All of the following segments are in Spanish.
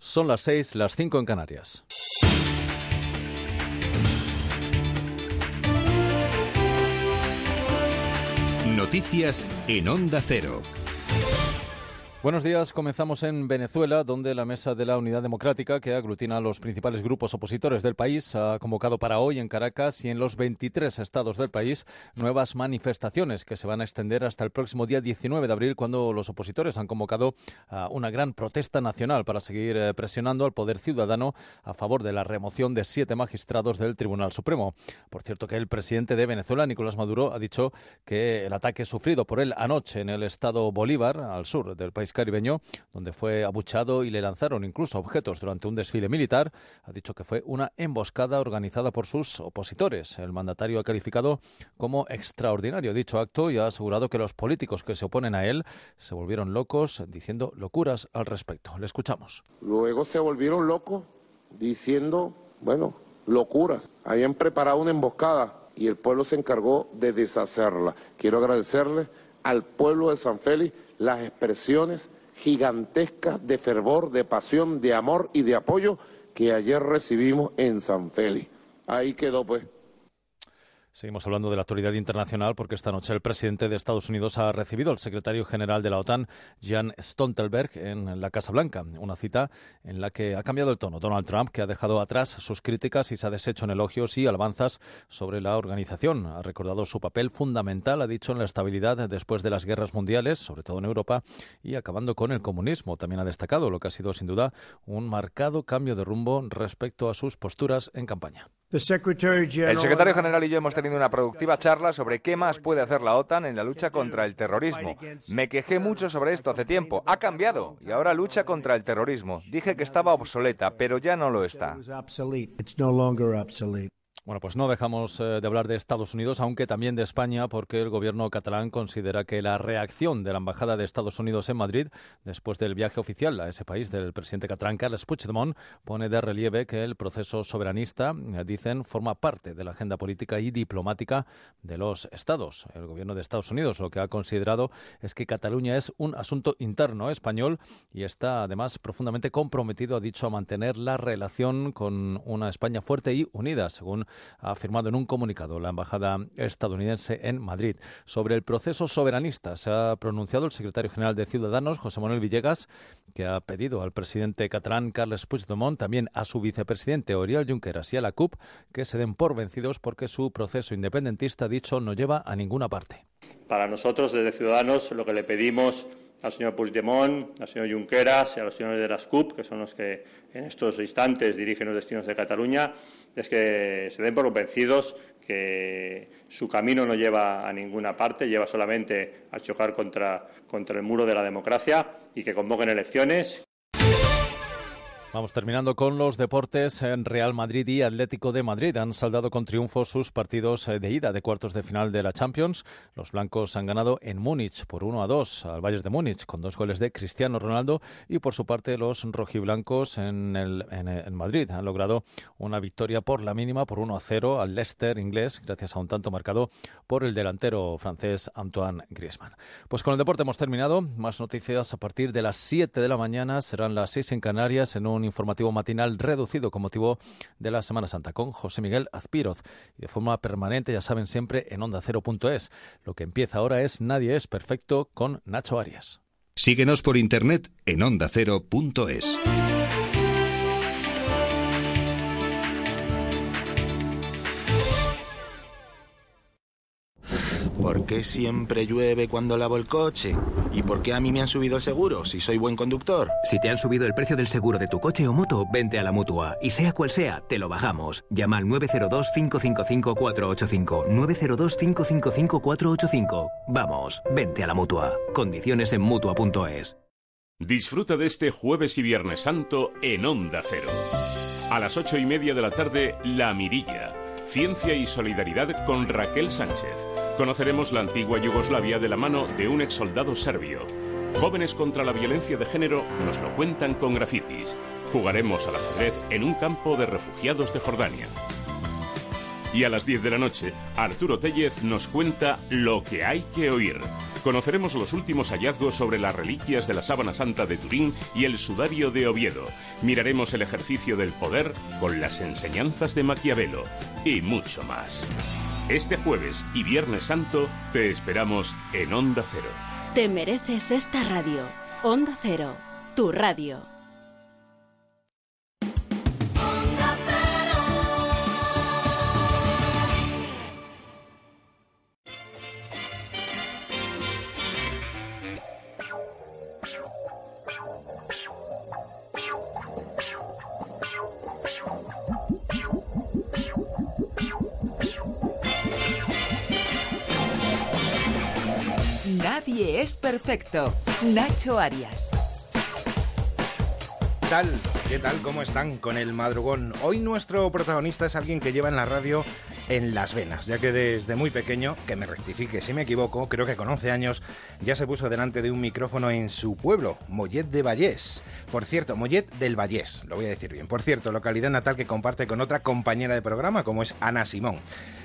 Son las seis, las cinco en Canarias. Noticias en Onda Cero. Buenos días. Comenzamos en Venezuela, donde la Mesa de la Unidad Democrática, que aglutina a los principales grupos opositores del país, ha convocado para hoy en Caracas y en los 23 estados del país nuevas manifestaciones que se van a extender hasta el próximo día 19 de abril, cuando los opositores han convocado a una gran protesta nacional para seguir eh, presionando al poder ciudadano a favor de la remoción de siete magistrados del Tribunal Supremo. Por cierto, que el presidente de Venezuela, Nicolás Maduro, ha dicho que el ataque sufrido por él anoche en el estado Bolívar, al sur del país caribeño, donde fue abuchado y le lanzaron incluso objetos durante un desfile militar, ha dicho que fue una emboscada organizada por sus opositores. El mandatario ha calificado como extraordinario dicho acto y ha asegurado que los políticos que se oponen a él se volvieron locos diciendo locuras al respecto. Le escuchamos. Luego se volvieron locos diciendo, bueno, locuras. Habían preparado una emboscada y el pueblo se encargó de deshacerla. Quiero agradecerle al pueblo de San Félix las expresiones gigantescas de fervor, de pasión, de amor y de apoyo que ayer recibimos en San Félix. Ahí quedó pues. Seguimos hablando de la actualidad internacional porque esta noche el presidente de Estados Unidos ha recibido al secretario general de la OTAN, Jan Stoltenberg, en la Casa Blanca. Una cita en la que ha cambiado el tono Donald Trump, que ha dejado atrás sus críticas y se ha deshecho en elogios y alabanzas sobre la organización. Ha recordado su papel fundamental, ha dicho, en la estabilidad después de las guerras mundiales, sobre todo en Europa, y acabando con el comunismo. También ha destacado lo que ha sido, sin duda, un marcado cambio de rumbo respecto a sus posturas en campaña. El secretario general y yo hemos tenido una productiva charla sobre qué más puede hacer la OTAN en la lucha contra el terrorismo. Me quejé mucho sobre esto hace tiempo. Ha cambiado y ahora lucha contra el terrorismo. Dije que estaba obsoleta, pero ya no lo está. Bueno, pues no dejamos eh, de hablar de Estados Unidos, aunque también de España, porque el gobierno catalán considera que la reacción de la Embajada de Estados Unidos en Madrid, después del viaje oficial a ese país del presidente catalán Carles Puigdemont, pone de relieve que el proceso soberanista, eh, dicen, forma parte de la agenda política y diplomática de los Estados. El gobierno de Estados Unidos lo que ha considerado es que Cataluña es un asunto interno español y está además profundamente comprometido, ha dicho, a mantener la relación con una España fuerte y unida, según ha afirmado en un comunicado la embajada estadounidense en Madrid. Sobre el proceso soberanista se ha pronunciado el secretario general de Ciudadanos, José Manuel Villegas, que ha pedido al presidente catalán Carles Puigdemont, también a su vicepresidente Oriol Junqueras y a la CUP que se den por vencidos porque su proceso independentista dicho no lleva a ninguna parte. Para nosotros, desde Ciudadanos, lo que le pedimos al señor Puigdemont, al señor Junqueras y a los señores de las CUP, que son los que en estos instantes dirigen los destinos de Cataluña, es que se den por vencidos que su camino no lleva a ninguna parte, lleva solamente a chocar contra, contra el muro de la democracia y que convoquen elecciones, Vamos terminando con los deportes. En Real Madrid y Atlético de Madrid han saldado con triunfo sus partidos eh, de ida de cuartos de final de la Champions. Los blancos han ganado en Múnich por 1 a 2 al Bayern de Múnich con dos goles de Cristiano Ronaldo y por su parte los rojiblancos en, el, en, Madrid han logrado una victoria por la mínima por 1 a 0 al Leicester inglés gracias a un tanto marcado por el delantero francés Antoine Griezmann. Pues con el deporte hemos terminado. Más noticias a partir de las 7 de la mañana serán las 6 en Canarias en un informativo matinal reducido con motivo de la Semana Santa con José Miguel Azpiroz y de forma permanente, ya saben, siempre en onda cero.es. Lo que empieza ahora es Nadie es perfecto con Nacho Arias. Síguenos por internet en onda ¿Por qué siempre llueve cuando lavo el coche? ¿Y por qué a mí me han subido el seguro si soy buen conductor? Si te han subido el precio del seguro de tu coche o moto, vente a la mutua. Y sea cual sea, te lo bajamos. Llama al 902-555-485. 902-555-485. Vamos, vente a la mutua. Condiciones en mutua.es. Disfruta de este jueves y viernes santo en Onda Cero. A las ocho y media de la tarde, La Mirilla. Ciencia y solidaridad con Raquel Sánchez Conoceremos la antigua Yugoslavia de la mano de un exsoldado serbio. Jóvenes contra la violencia de género nos lo cuentan con grafitis. Jugaremos al ajedrez en un campo de refugiados de Jordania. Y a las 10 de la noche, Arturo Tellez nos cuenta lo que hay que oír Conoceremos los últimos hallazgos sobre las reliquias de la sábana santa de Turín y el sudario de Oviedo. Miraremos el ejercicio del poder con las enseñanzas de Maquiavelo y mucho más. Este jueves y Viernes Santo te esperamos en Onda Cero. Te mereces esta radio. Onda Cero, tu radio. Nadie es perfecto. Nacho Arias. ¿Qué tal? ¿Qué tal? ¿Cómo están con el madrugón? Hoy nuestro protagonista es alguien que lleva en la radio en las venas, ya que desde muy pequeño, que me rectifique si me equivoco, creo que con 11 años ya se puso delante de un micrófono en su pueblo, Mollet de Vallés. Por cierto, Mollet del Vallés, lo voy a decir bien. Por cierto, localidad natal que comparte con otra compañera de programa como es Ana Simón.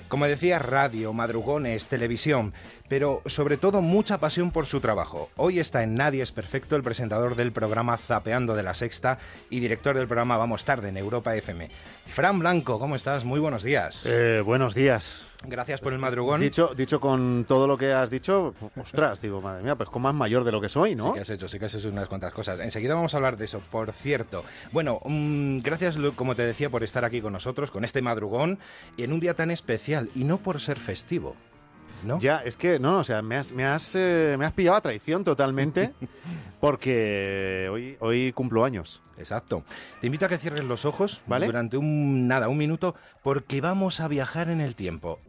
Como decía, radio, madrugones, televisión, pero sobre todo mucha pasión por su trabajo. Hoy está en Nadie es Perfecto el presentador del programa Zapeando de la Sexta y director del programa Vamos Tarde en Europa FM. Fran Blanco, ¿cómo estás? Muy buenos días. Eh, buenos días. Gracias por el madrugón. Dicho, dicho con todo lo que has dicho, ostras, digo, madre mía, pues con más mayor de lo que soy, ¿no? Sí que has hecho, sí que has hecho unas cuantas cosas. Enseguida vamos a hablar de eso, por cierto. Bueno, mm, gracias, como te decía, por estar aquí con nosotros, con este madrugón, y en un día tan especial, y no por ser festivo. ¿No? Ya, es que, no, o sea, me has, me has, eh, me has pillado a traición totalmente porque hoy, hoy cumplo años. Exacto. Te invito a que cierres los ojos ¿Vale? durante un, nada, un minuto, porque vamos a viajar en el tiempo.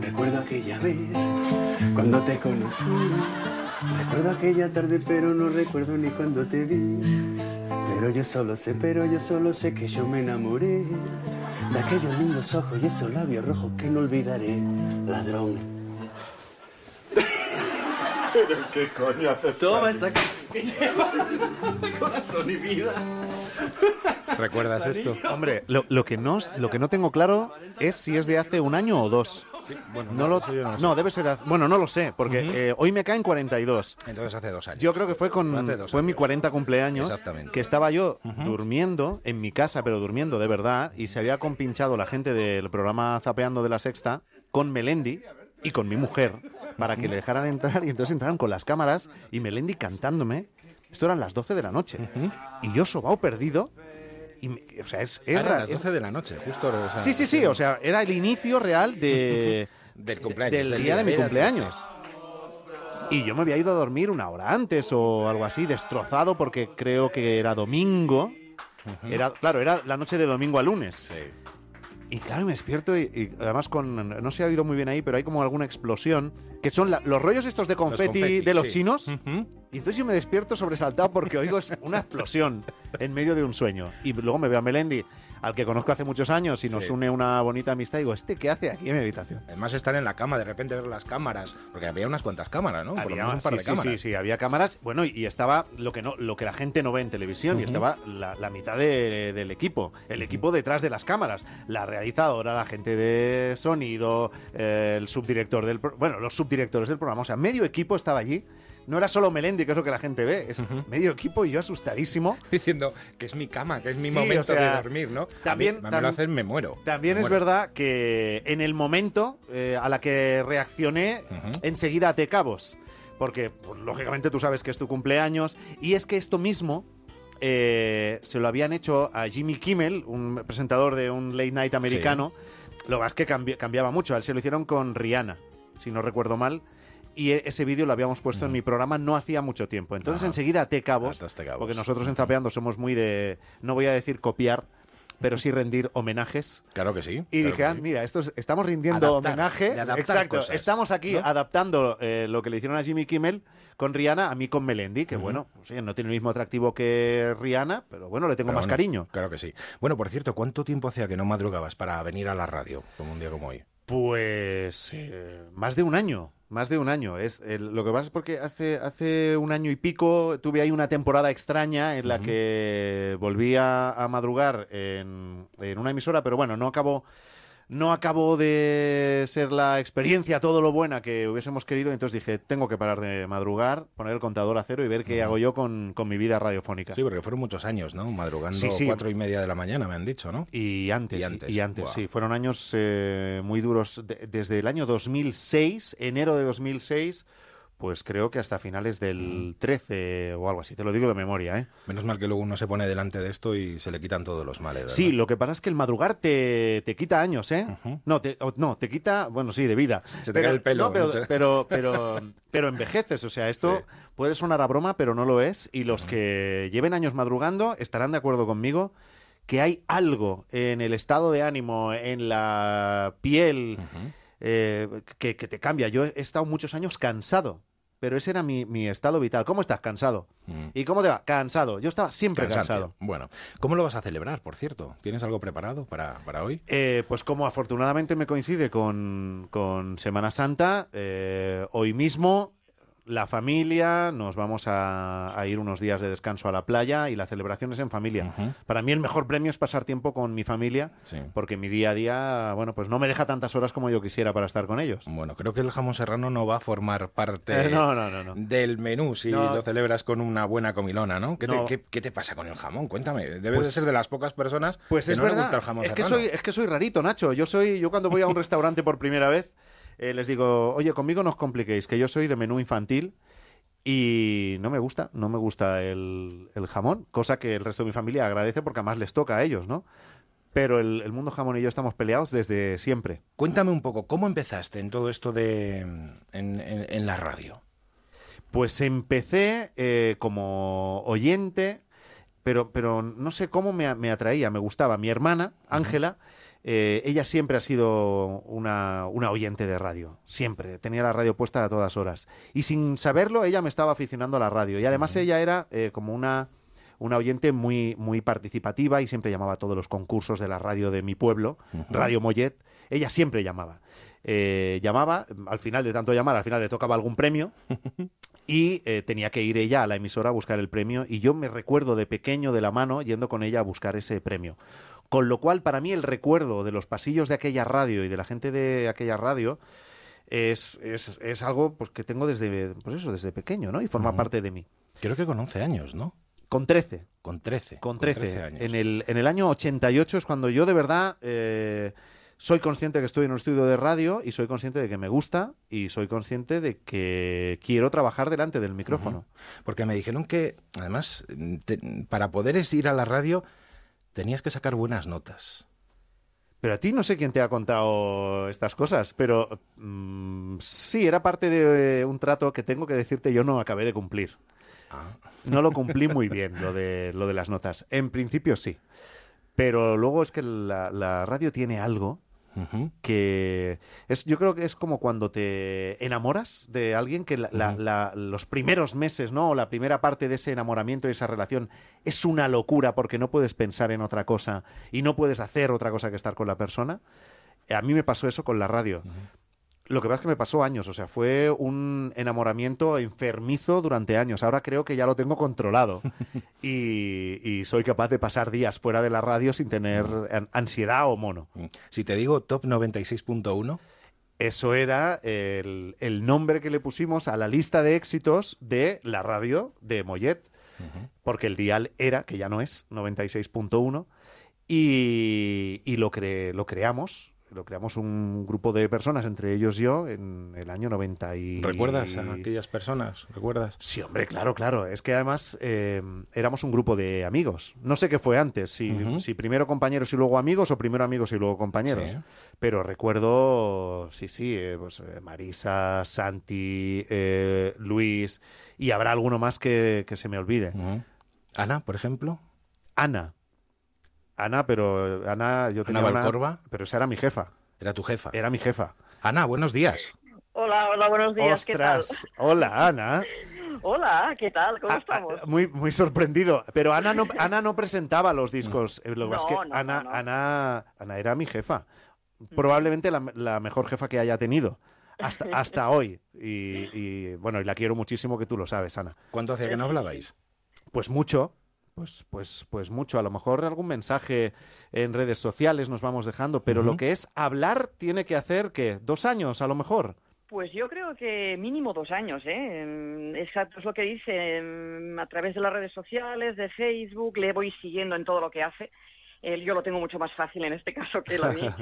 Recuerdo aquella vez cuando te conocí. Recuerdo aquella tarde, pero no recuerdo ni cuando te vi. Pero yo solo sé, pero yo solo sé que yo me enamoré de aquellos lindos ojos y esos labios rojos que no olvidaré, ladrón. Pero qué coño haces Toma esta que lleva corazón y vida. ¿Recuerdas esto? Hombre, lo, lo, que no, lo que no tengo claro es si es de hace un año o dos. Sí, bueno, no, lo, no, no, debe ser. Bueno, no lo sé, porque uh -huh. eh, hoy me caen 42. Entonces hace dos años. Yo creo que fue con fue, mi 40 cumpleaños. Exactamente. Que estaba yo uh -huh. durmiendo en mi casa, pero durmiendo de verdad, y se había compinchado la gente del programa Zapeando de la Sexta con Melendi y con mi mujer para que le dejaran entrar, y entonces entraron con las cámaras y Melendi cantándome. Esto eran las 12 de la noche. Uh -huh. Y yo sobao perdido. Y, o sea, es, es ah, las 12 de la noche, justo. O sea, sí, sí, sí. O sea, era el inicio real de, del cumpleaños. del, del día de mi cumpleaños. Y yo me había ido a dormir una hora antes o algo así, destrozado, porque creo que era domingo. Uh -huh. Era, claro, era la noche de domingo a lunes. Sí. Y claro, me despierto y, y, además con, no se ha oído muy bien ahí, pero hay como alguna explosión, que son la, los rollos estos de confeti, los confeti de los sí. chinos. Uh -huh. Y entonces yo me despierto sobresaltado porque oigo una explosión en medio de un sueño. Y luego me veo a Melendi, al que conozco hace muchos años y nos sí. une una bonita amistad, y digo, ¿este qué hace aquí en mi habitación? Además estar en la cama, de repente ver las cámaras, porque había unas cuantas cámaras, ¿no? Había, un par sí, de cámaras. Sí, sí, sí, había cámaras. Bueno, y estaba lo que no, lo que la gente no ve en televisión, uh -huh. y estaba la, la mitad de, del equipo, el uh -huh. equipo detrás de las cámaras, la realizadora, la gente de sonido, eh, el subdirector del, bueno, los subdirectores del programa, o sea, medio equipo estaba allí no era solo Melendi, que es lo que la gente ve, es uh -huh. medio equipo y yo asustadísimo. Diciendo que es mi cama, que es mi sí, momento o sea, de dormir, ¿no? También, a mí, a mí lo hacen, me muero. También me es muero. verdad que en el momento eh, a la que reaccioné, uh -huh. enseguida até cabos. Porque, pues, lógicamente, tú sabes que es tu cumpleaños. Y es que esto mismo eh, se lo habían hecho a Jimmy Kimmel, un presentador de un late night americano. Sí. Lo es que cambi cambiaba mucho. A él se lo hicieron con Rihanna, si no recuerdo mal y e, ese vídeo lo habíamos puesto en mi programa no hacía mucho tiempo. Entonces, enseguida te cabos, cabos, porque nosotros en Zapeando somos muy de, no voy a decir copiar, pero sí rendir homenajes. Claro que sí. Y claro dije, ah, sí. mira, esto es, estamos rindiendo adaptar, homenaje. Exacto. Cosas, estamos aquí ¿no? adaptando eh, lo que le hicieron a Jimmy Kimmel con Rihanna, a mí con Melendi, que uh -huh. bueno, pues, no tiene el mismo atractivo que Rihanna, pero bueno, le tengo pero más bueno, cariño. Claro que sí. Bueno, por cierto, ¿cuánto tiempo hacía que no madrugabas para venir a la radio, como un día como hoy? Pues eh, más de un año Más de un año. Es, lo que pasa es porque hace, hace un año y pico tuve ahí una temporada extraña en la que volví a, madrugar en, en, una emisora, pero bueno, no acabó no acabó de ser la experiencia todo lo buena que hubiésemos querido, entonces dije, tengo que parar de madrugar, poner el contador a cero y ver qué hago yo con, mi vida radiofónica. Sí, porque fueron muchos años, ¿no? Madrugando cuatro y media de la mañana, me han dicho, ¿no? Y antes, y antes, sí. Fueron años eh, muy duros. desde el año 2006, enero de 2006 pues creo que hasta finales del 13 o algo así, te lo digo de memoria. ¿eh? Menos mal que luego uno se pone delante de esto y se le quitan todos los males. ¿verdad? Sí, lo que pasa es que el madrugar te, te quita años, ¿eh? no, te, no, te quita, bueno, sí, de vida. Se te cae el pelo. pero, pero, pero, pero, envejeces, o sea, esto puede sonar a broma, pero no lo es. Y los que lleven años madrugando estarán de acuerdo conmigo que hay algo en el estado de ánimo, en la piel, eh, que, que te cambia. Yo he estado muchos años cansado pero ese era mi, estado vital. ¿Cómo estás? Cansado. Mm. ¿Y cómo te va? Cansado. Yo estaba siempre cansado. Bueno, ¿cómo lo vas a celebrar, por cierto? ¿Tienes algo preparado para, hoy? Eh, pues como afortunadamente me coincide con, Semana Santa, eh, hoy mismo la familia, nos vamos a, ir unos días de descanso a la playa y la celebración es en familia. Para mí el mejor premio es pasar tiempo con mi familia, porque mi día a día, bueno, pues no me deja tantas horas como yo quisiera para estar con ellos. Bueno, creo que el jamón serrano no va a formar parte eh, del menú si lo celebras con una buena comilona, ¿no? ¿Qué, Te, pasa con el jamón? Cuéntame. Debes de pues ser de las pocas personas pues que es no verdad. gusta el jamón es Que soy, es que soy rarito, Nacho. Yo soy, yo cuando voy a un restaurante por primera vez eh, les digo, oye, conmigo no os compliquéis, que yo soy de menú infantil y no me gusta, no me gusta el, jamón, cosa que el resto de mi familia agradece porque además les toca a ellos, ¿no? Pero el, mundo jamón y yo estamos peleados desde siempre. Cuéntame un poco, ¿cómo empezaste en todo esto de en, la radio? Pues empecé eh, como oyente, pero, pero no sé cómo me, me atraía, me gustaba. Mi hermana, Ángela, eh, ella siempre ha sido una, oyente de radio, siempre. Tenía la radio puesta a todas horas. Y sin saberlo, ella me estaba aficionando a la radio. Y además ella era eh, como una, una oyente muy, muy participativa y siempre llamaba a todos los concursos de la radio de mi pueblo, Radio Mollet. Ella siempre llamaba. Eh, llamaba, al final de tanto llamar, al final le tocaba algún premio y tenía que ir ella a la emisora a buscar el premio y yo me recuerdo de pequeño de la mano yendo con ella a buscar ese premio. Con lo cual, para mí, el recuerdo de los pasillos de aquella radio y de la gente de aquella radio es, es, algo pues, que tengo desde, pues eso, desde pequeño, ¿no? Y forma parte de mí. Creo que con 11 años, ¿no? Con 13. Con 13. Con 13. años. En el, en el año 88 es cuando yo de verdad eh, soy consciente que estoy en un estudio de radio y soy consciente de que me gusta y soy consciente de que quiero trabajar delante del micrófono. Porque me dijeron que, además, para poder ir a la radio tenías que sacar buenas notas. Pero a ti no sé quién te ha contado estas cosas, pero mm, sí, era parte de un trato que tengo que decirte yo no acabé de cumplir. Ah. No lo cumplí muy bien, lo de, lo de las notas. En principio sí. Pero luego es que la radio tiene algo que es, yo creo que es como cuando te enamoras de alguien que los primeros meses, ¿no? O la primera parte de ese enamoramiento y esa relación es una locura porque no puedes pensar en otra cosa y no puedes hacer otra cosa que estar con la persona. A mí me pasó eso con la radio. Lo que pasa es que me pasó años, o sea, fue un enamoramiento enfermizo durante años. Ahora creo que ya lo tengo controlado. Y, soy capaz de pasar días fuera de la radio sin tener ansiedad o mono. Si te digo Top 96.1... Eso era el, nombre que le pusimos a la lista de éxitos de la radio de Mollet, porque el dial era, que ya no es, 96.1, y, y lo, lo creamos lo creamos un grupo de personas, entre ellos yo, en el año 90 y... ¿Recuerdas a aquellas personas? ¿Recuerdas? Sí, hombre, claro, claro. Es que además eh, éramos un grupo de amigos. No sé qué fue antes, si, si, primero compañeros y luego amigos o primero amigos y luego compañeros. Pero recuerdo, sí, sí, eh, pues, eh, Marisa, Santi, Luis y habrá alguno más que, que se me olvide. Ana, por ejemplo. Ana. Ana, pero Ana, yo tenía Ana una, pero esa era mi jefa. Era tu jefa. Era mi jefa. Ana, buenos días. Hola, hola, buenos días. Ostras, ¿qué tal? hola, Ana. Hola, ¿qué tal? ¿Cómo ah, estamos? Ah, muy, muy sorprendido. Pero Ana no, Ana no presentaba los discos. Eh, lo que es que Ana, Ana, Ana era mi jefa. Probablemente la, la, mejor jefa que haya tenido. hasta, hasta hoy. Y, y, bueno, y la quiero muchísimo, que tú lo sabes, Ana. ¿Cuánto hacía que no hablabais? Pues mucho. Pues, pues, pues mucho. A lo mejor algún mensaje en redes sociales nos vamos dejando, pero lo que es hablar tiene que hacer, ¿qué? ¿Dos años a lo mejor? Pues yo creo que mínimo dos años, ¿eh? Exacto, es lo que dice. em, A través de las redes sociales, de Facebook, le voy siguiendo en todo lo que hace. Él, yo lo tengo mucho más fácil en este caso que él a mí.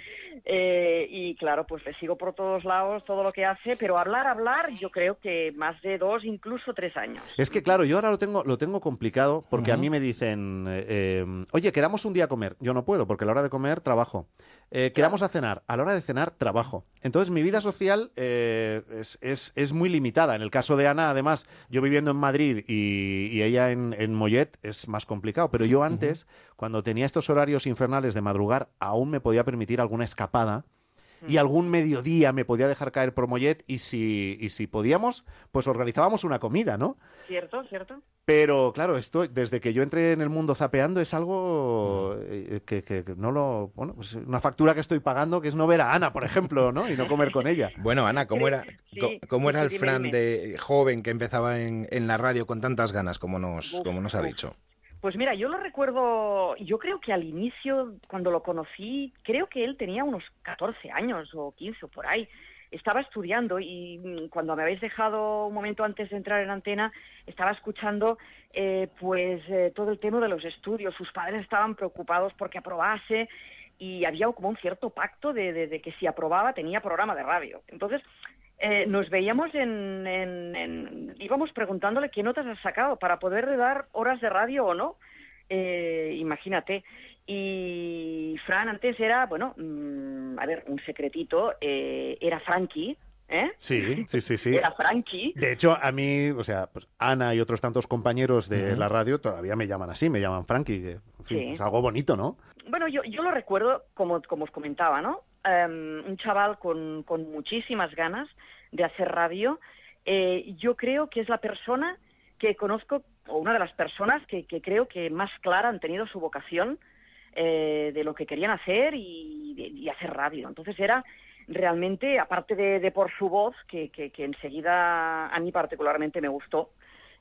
Eh, y claro, pues le sigo por todos lados todo lo que hace, pero hablar, hablar, yo creo que más de dos, incluso tres años. Es que claro, yo ahora lo tengo, lo tengo complicado porque a mí me dicen, eh, eh, oye, quedamos un día a comer. Yo no puedo porque a la hora de comer trabajo. Eh, quedamos a cenar. A la hora de cenar trabajo. Entonces mi vida social eh, es, es- es muy limitada. En el caso de Ana, además, yo viviendo en Madrid y, y ella en, en Mollet es más complicado. Pero yo antes, cuando tenía estos horarios infernales de madrugar, aún me podía permitir alguna escapada. Y algún mediodía me podía dejar caer por Mollet y si, y si podíamos, pues organizábamos una comida, ¿no? ¿Cierto? ¿Cierto? Pero claro, esto desde que yo entré en el mundo zapeando es algo eh, que, que- que no lo. Bueno, pues una factura que estoy pagando que es no ver a Ana, por ejemplo, ¿no? Y no comer con ella. Bueno, Ana, ¿cómo era, Sí, cómo era el sí, Fran dime, de joven que empezaba en, en la radio con tantas ganas como nos, Uf, como nos ha uf. dicho? Pues mira, yo lo recuerdo, yo creo que al inicio, cuando lo conocí, creo que él tenía unos 14 años o 15 o por ahí. Estaba estudiando y mm, cuando me habéis dejado un momento antes de entrar en antena, estaba escuchando eh, pues eh, todo el tema de los estudios. Sus padres estaban preocupados porque aprobase y había como un cierto pacto de, de- de que si aprobaba tenía programa de radio. Entonces, eh, nos veíamos en, en- en- íbamos preguntándole qué notas has sacado para poder dar horas de radio o no. Eh, imagínate. Y Fran antes era, bueno, mm, a ver, un secretito, eh, era Frankie, ¿eh? Sí, sí, sí, sí. Era Frankie. De hecho, a mí, o sea, pues Ana y otros tantos compañeros de la radio todavía me llaman así, me llaman Frankie, que en fin, Sí. es algo bonito, ¿no? Bueno, yo, yo lo recuerdo, como, como os comentaba, ¿no? Em, un chaval con, con muchísimas ganas de hacer radio. Eh, yo creo que es la persona que conozco, o una de las personas que, que creo que más clara han tenido su vocación eh, de lo que querían hacer y, y hacer radio. Entonces era realmente, aparte de, de por su voz, que, que- enseguida a mí particularmente me gustó,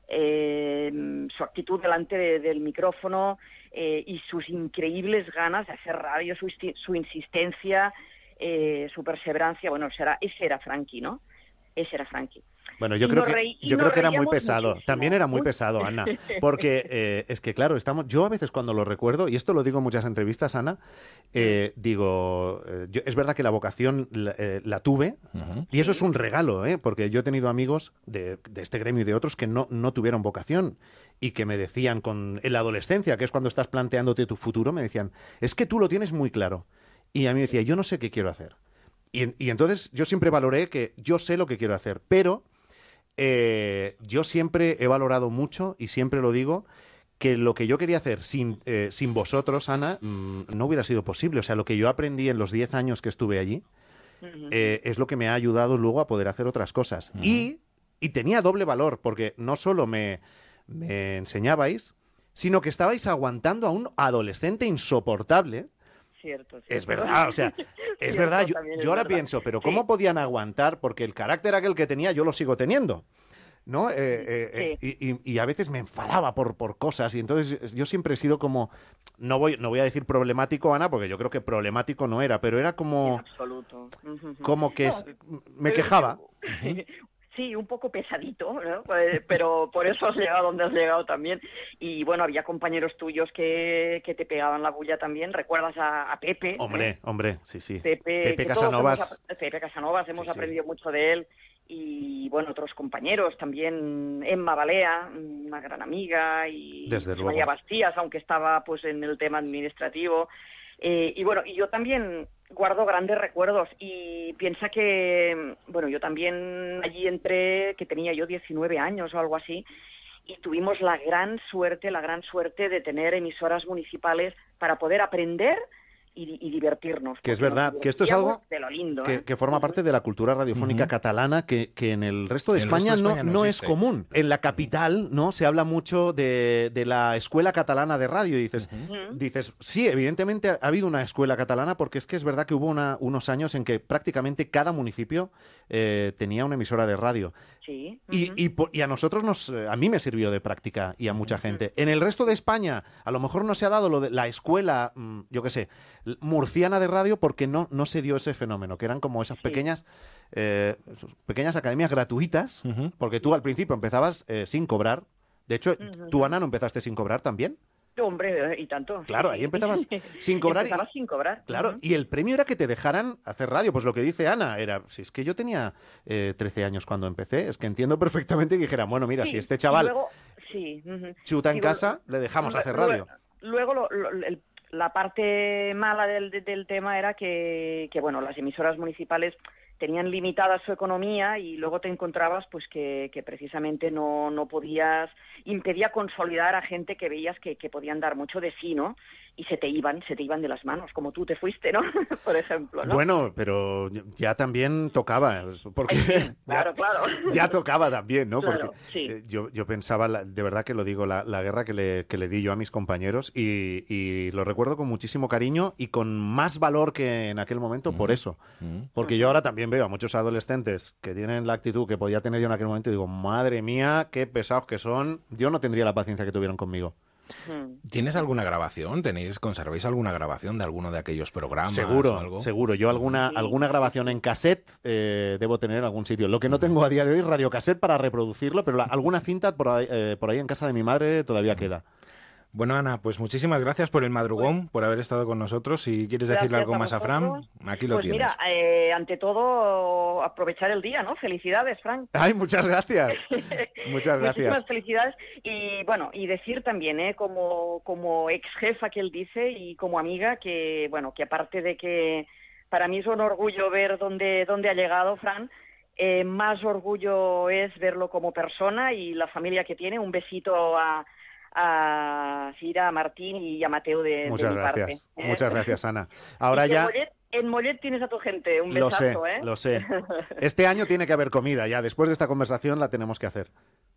eh, su actitud delante de- del micrófono eh, y sus increíbles ganas de hacer radio, su, su insistencia, eh, su perseverancia, bueno, será, ese era Frankie, ¿no? Ese era Frankie. Bueno, yo creo que yo creo que era muy pesado. muchísimo. También era muy pesado, Ana, porque eh, es que claro, estamos. Yo a veces cuando lo recuerdo y esto lo digo en muchas entrevistas, Ana, eh, digo, eh, yo- es verdad que la vocación la, eh, la tuve y eso es un regalo, ¿eh? porque yo he tenido amigos de, de este gremio y de otros que no no tuvieron vocación y que me decían con en la adolescencia, que es cuando estás planteándote tu futuro, me decían, es que tú lo tienes muy claro. Y a mí me decía, yo no sé qué quiero hacer. Y, y entonces yo siempre valoré que yo sé lo que quiero hacer, pero eh, yo siempre he valorado mucho y siempre lo digo que lo que yo quería hacer sin, eh, sin vosotros, Ana, mm, no hubiera sido posible. O sea, lo que yo aprendí en los 10 años que estuve allí eh, es lo que me ha ayudado luego a poder hacer otras cosas. y, y tenía doble valor, porque no solo me, me enseñabais, sino que estabais aguantando a un adolescente insoportable. Cierto, Es verdad, o sea, es Cierto, verdad. Yo, también es yo ahora verdad. pienso, pero Sí. ¿cómo podían aguantar? Porque el carácter aquel que tenía yo lo sigo teniendo. ¿No? Eh, eh, eh, y, a veces me enfadaba por, por cosas y entonces yo siempre he sido como, no voy, no voy a decir problemático, Ana, porque yo creo que problemático no era, pero era como, Absoluto. Como que No, es- me quejaba. Sí, un poco pesadito, ¿no? Eh, pero por eso has llegado donde has llegado también. Y bueno, había compañeros tuyos que, que te pegaban la bulla también. ¿Recuerdas a, a Pepe? Hombre, hombre, sí, sí. Pepe, Pepe Casanovas. hemos Pepe Casanovas, hemos Sí, sí. aprendido mucho de él. Y bueno, otros compañeros también, Emma Balea, una gran amiga, y Desde luego. María Bastías, aunque estaba pues en el tema administrativo. Eh, y bueno, y yo también guardo grandes recuerdos y piensa que, bueno, yo también allí entré, que tenía yo 19 años o algo así, y tuvimos la gran suerte, la gran suerte de tener emisoras municipales para poder aprender y, divertirnos. Que es verdad, que esto es algo ¿eh? que, forma parte de la cultura radiofónica catalana que, en el resto de, España, no, no, es común. En la capital no se habla mucho de, la escuela catalana de radio y dices, dices, sí, evidentemente ha habido una escuela catalana porque es que es verdad que hubo unos años en que prácticamente cada municipio eh, tenía una emisora de radio. Sí. y, y, a nosotros nos, a mí me sirvió de práctica y a mucha gente. En el resto de España a lo mejor no se ha dado lo de la escuela, mm, yo qué sé, murciana de radio porque no, no se dio ese fenómeno, que eran como esas pequeñas, eh, pequeñas academias gratuitas, porque tú al principio empezabas eh, sin cobrar. De hecho, tú, Ana, no empezaste sin cobrar también. Hombre, y tanto. Claro, ahí empezabas sin cobrar. Empezabas sin cobrar. Claro, y el premio era que te dejaran hacer radio. Pues lo que dice Ana era, si es que yo tenía eh, 13 años cuando empecé, es que entiendo perfectamente que dijera, bueno, mira, si este chaval chuta en casa, le dejamos hacer radio. Luego, luego el la parte mala del, del tema era que, bueno, las emisoras municipales tenían limitada su economía y luego te encontrabas pues que, que precisamente no, no podías, impedía consolidar a gente que veías que, que podían dar mucho de sí, ¿no? Y se te iban, se te iban de las manos, como tú te fuiste, ¿no? Por ejemplo, ¿no? Bueno, pero ya también tocaba, porque claro, ya, claro. ya tocaba también, ¿no? porque eh, yo, yo pensaba, de verdad que lo digo, la, guerra que le, que le, di yo a mis compañeros y, y, lo recuerdo con muchísimo cariño y con más valor que en aquel momento por eso. Porque yo ahora también veo a muchos adolescentes que tienen la actitud que podía tener yo en aquel momento y digo, madre mía, qué pesados que son, yo no tendría la paciencia que tuvieron conmigo. ¿Tienes alguna grabación? ¿Tenéis, conserváis alguna grabación de alguno de aquellos programas? Seguro, seguro. Yo alguna, alguna grabación en cassette eh, debo tener en algún sitio. Lo que no tengo a día de hoy es radiocassette para reproducirlo, pero alguna cinta por ahí, eh, por ahí en casa de mi madre todavía queda. Bueno, Ana, pues muchísimas gracias por el madrugón, por haber estado con nosotros. Si quieres decirle algo más a Fran, aquí lo pues tienes. Mira, eh, ante todo, aprovechar el día, ¿no? Felicidades, Fran. Ay, muchas gracias. muchas gracias. Muchísimas felicidades. Y bueno, y decir también, ¿eh? Como, como ex jefa que él dice y como amiga, que bueno, que aparte de que para mí es un orgullo ver dónde, dónde ha llegado, Fran, eh, más orgullo es verlo como persona y la familia que tiene. Un besito a a Cira, a Martín y a Mateo de, Muchas gracias. ¿eh? Muchas gracias, Ana. Ahora ya... En Mollet, tienes a tu gente, un besazo, lo sé, ¿eh? Lo sé. Este año tiene que haber comida ya. Después de esta conversación la tenemos que hacer.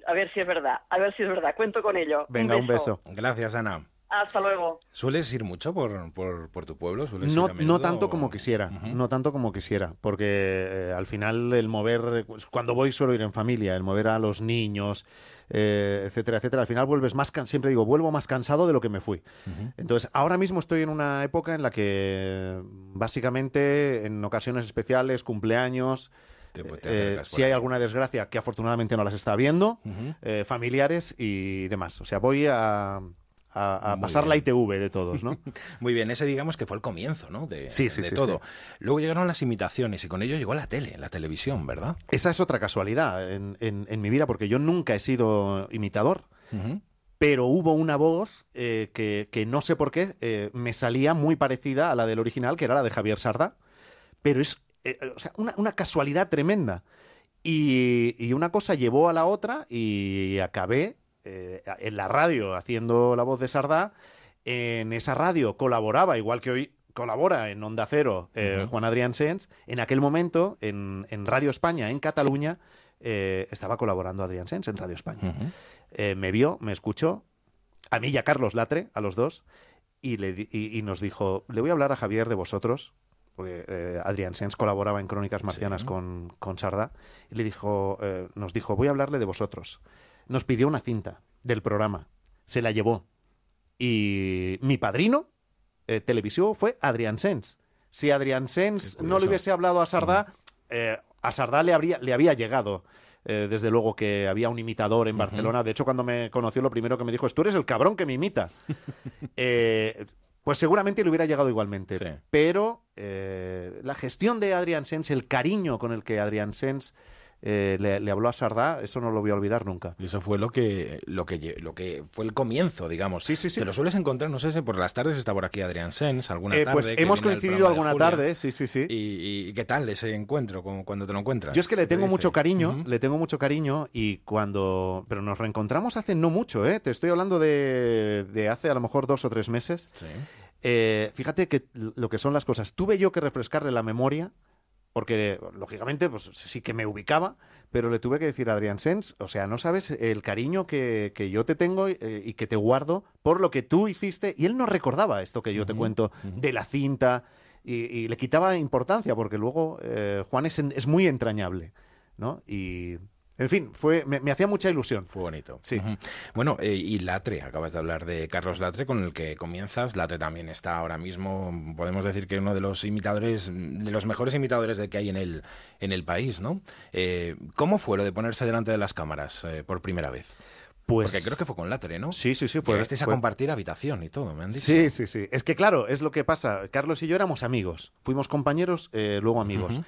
A ver si es verdad, a ver si es verdad. Cuento con ello. Venga, un beso. Gracias, Ana. Hasta luego. ¿Sueles ir mucho por, por, tu pueblo? No, no tanto como quisiera, no tanto como quisiera, porque eh, al final el mover, cuando voy suelo ir en familia, el mover a los niños, eh, etcétera, etcétera, al final vuelves más, siempre digo, vuelvo más cansado de lo que me fui. Entonces, ahora mismo estoy en una época en la que básicamente en ocasiones especiales, cumpleaños, eh, si hay alguna desgracia, que afortunadamente no las está viendo, familiares y demás. O sea, voy a, a, pasar la ITV de todos, ¿no? Muy bien, ese digamos que fue el comienzo, ¿no? De, sí, sí, todo. Luego llegaron las imitaciones y con ello llegó la tele, la televisión, ¿verdad? Esa es otra casualidad en, en, mi vida, porque yo nunca he sido imitador. Pero hubo una voz eh, que, que, no sé por qué eh, me salía muy parecida a la del original, que era la de Javier Sarda. Pero es eh, o sea, una, una, casualidad tremenda. Y, y, una cosa llevó a la otra y acabé eh, en la radio haciendo la voz de Sardá. En esa radio colaboraba, igual que hoy colabora en Onda Cero eh, Juan Adrián Sens. En aquel momento, en, Radio España, en Cataluña, eh, estaba colaborando Adrián Sens en Radio España. me vio, me escuchó, a mí y a Carlos Latre, a los dos, y, le, y, nos dijo, le voy a hablar a Javier de vosotros, porque Adrián Sens colaboraba en Crónicas Marcianas con, con Sarda, y le dijo, nos dijo, voy a hablarle de vosotros nos pidió una cinta del programa. Se la llevó. Y mi padrino eh, televisivo fue Adrián Sens. Si Adrián Sens no le hubiese hablado a Sardá, eh, a Sardá le, habría, le había llegado. Eh, desde luego que había un imitador en Barcelona. De hecho, cuando me conoció, lo primero que me dijo es: Tú eres el cabrón que me imita. pues seguramente le hubiera llegado igualmente. Pero la gestión de Adrián Sens, el cariño con el que Adrián Sens eh, le, habló a Sardá, eso no lo voy a olvidar nunca. Y eso fue lo que, lo que, lo que fue el comienzo, digamos. Sí, sí, sí. Te lo sueles encontrar, no sé si por las tardes está por aquí Adrián Sens, alguna eh, tarde. Pues hemos coincidido alguna tarde, sí, sí, sí. ¿Y, qué tal ese encuentro cuando te lo encuentras? Yo es que le tengo mucho cariño, le tengo mucho cariño y cuando... Pero nos reencontramos hace no mucho, ¿eh? Te estoy hablando de, de hace a lo mejor dos o tres meses. Sí. Eh, fíjate que lo que son las cosas. Tuve yo que refrescarle la memoria porque lógicamente pues sí que me ubicaba, pero le tuve que decir a Adrián Sens, o sea, no sabes el cariño que, que yo te tengo eh, y que te guardo por lo que tú hiciste, y él no recordaba esto que yo te cuento de la cinta, y, le quitaba importancia, porque luego eh, Juan es, es muy entrañable, ¿no? Y en fin, fue, me, hacía mucha ilusión. Fue bonito. Sí. Bueno, eh, y Latre, acabas de hablar de Carlos Latre, con el que comienzas. Latre también está ahora mismo, podemos decir que uno de los imitadores, de los mejores imitadores de que hay en el, en el país, ¿no? Eh, ¿Cómo fue lo de ponerse delante de las cámaras eh, por primera vez? Pues... Porque creo que fue con Latre, ¿no? Sí, sí, sí. Fue, a compartir habitación y todo, me han dicho. Sí, sí, sí. Es que claro, es lo que pasa. Carlos y yo éramos amigos. Fuimos compañeros, luego amigos.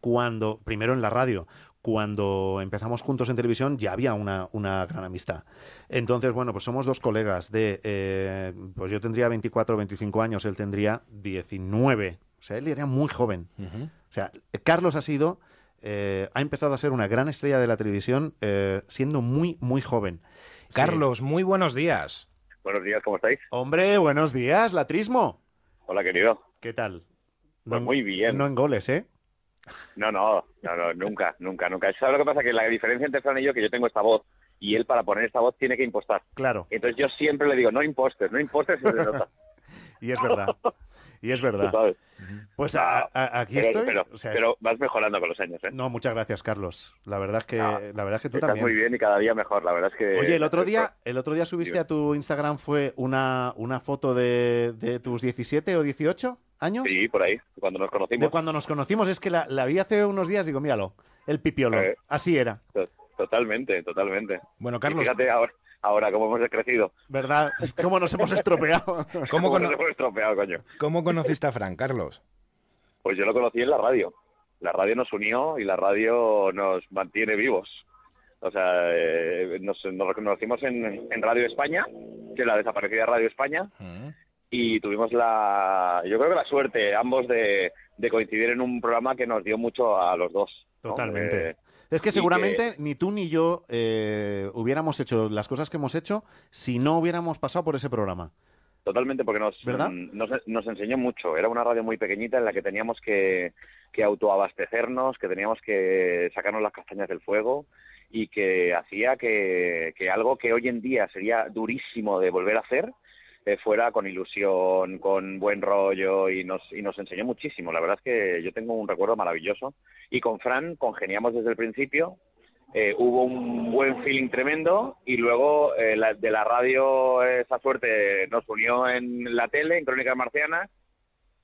Cuando, primero en la radio, cuando empezamos juntos en televisión ya había una, gran amistad. Entonces, bueno, pues somos dos colegas de, eh, pues yo tendría 24 o 25 años, él tendría 19. O sea, él era muy joven. O sea, Carlos ha sido, eh, ha empezado a ser una gran estrella de la televisión eh, siendo muy, muy joven. Carlos, muy buenos días. Buenos días, ¿cómo estáis? Hombre, buenos días, Latrismo. Hola, querido. ¿Qué tal? Pues muy bien. No en goles, ¿eh? No, no, no, nunca, nunca, nunca. ¿Sabes lo que pasa? Que la diferencia entre Fran y yo es que yo tengo esta voz y él para poner esta voz tiene que impostar. Claro. Entonces yo siempre le digo, no impostes, no impostes y se nota. y es verdad. Y es verdad. Pues aquí estoy. Pero, vas mejorando con los años, ¿eh? No, muchas gracias, Carlos. La verdad es que, la verdad es que tú estás muy bien y cada día mejor. La verdad es que. Oye, el otro día, el otro día subiste a tu Instagram fue una, una foto de, de tus 17 o 18 años. Sí, por ahí, cuando nos conocimos. De cuando nos conocimos, es que la, la vi hace unos días, digo, míralo, el pipiolo. Eh, Así era. Totalmente, totalmente. Bueno, Carlos. fíjate ahora, ahora cómo hemos crecido. ¿Verdad? ¿Cómo nos hemos estropeado? ¿Cómo, nos hemos estropeado, coño? ¿Cómo conociste a Fran, Carlos? Pues yo lo conocí en la radio. La radio nos unió y la radio nos mantiene vivos. O sea, eh, nos, nos, conocimos en, en, Radio España, que es la desaparecida Radio España, mm y tuvimos la, yo creo que la suerte ambos de, coincidir en un programa que nos dio mucho a los dos. Totalmente. Eh, es que seguramente ni tú ni yo eh, hubiéramos hecho las cosas que hemos hecho si no hubiéramos pasado por ese programa. Totalmente, porque nos, nos, nos, enseñó mucho. Era una radio muy pequeñita en la que teníamos que, que autoabastecernos, que teníamos que sacarnos las castañas del fuego y que hacía que, que algo que hoy en día sería durísimo de volver a hacer, fuera con ilusión, con buen rollo y nos, y nos enseñó muchísimo. La verdad es que yo tengo un recuerdo maravilloso. Y con Fran congeniamos desde el principio, eh, hubo un buen feeling tremendo y luego eh, de la radio esa suerte nos unió en la tele, en Crónicas Marcianas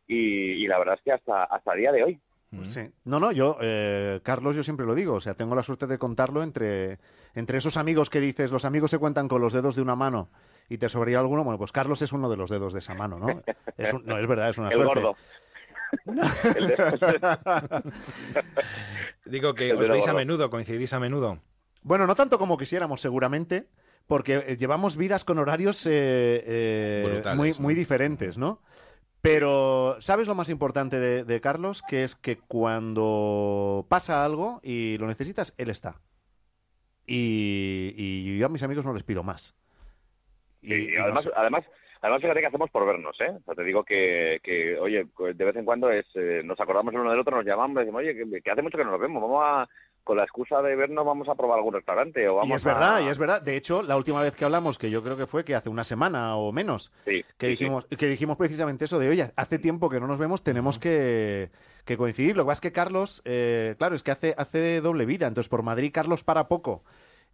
y, la verdad es que hasta, hasta el día de hoy. Pues sí. No, no, yo, eh, Carlos, yo siempre lo digo, o sea, tengo la suerte de contarlo entre, entre esos amigos que dices, los amigos se cuentan con los dedos de una mano y te sobraría alguno, bueno, pues Carlos es uno de los dedos de esa mano, ¿no? Es no, es verdad, es una El suerte. Gordo. Digo que os veis a menudo, coincidís a menudo. Bueno, no tanto como quisiéramos, seguramente, porque eh, llevamos vidas con horarios eh, eh, muy, muy diferentes, ¿no? Pero, ¿sabes lo más importante de, Carlos? Que es que cuando pasa algo y lo necesitas, él está. Y, y yo a mis amigos no les pido más. Y, además, además, además, fíjate que hacemos por vernos, ¿eh? O sea, te digo que, que oye, de vez en cuando es, eh, nos acordamos el uno del otro, nos llamamos y decimos, oye, que, hace mucho que no nos vemos, vamos a, con la excusa de vernos vamos a probar algún restaurante o vamos y es verdad y es verdad. De hecho la última vez que hablamos que yo creo que fue que hace una semana o menos que dijimos que dijimos precisamente eso de oye hace tiempo que no nos vemos tenemos que, que coincidir lo que pasa es que Carlos eh, claro es que hace hace doble vida. Entonces por Madrid Carlos para poco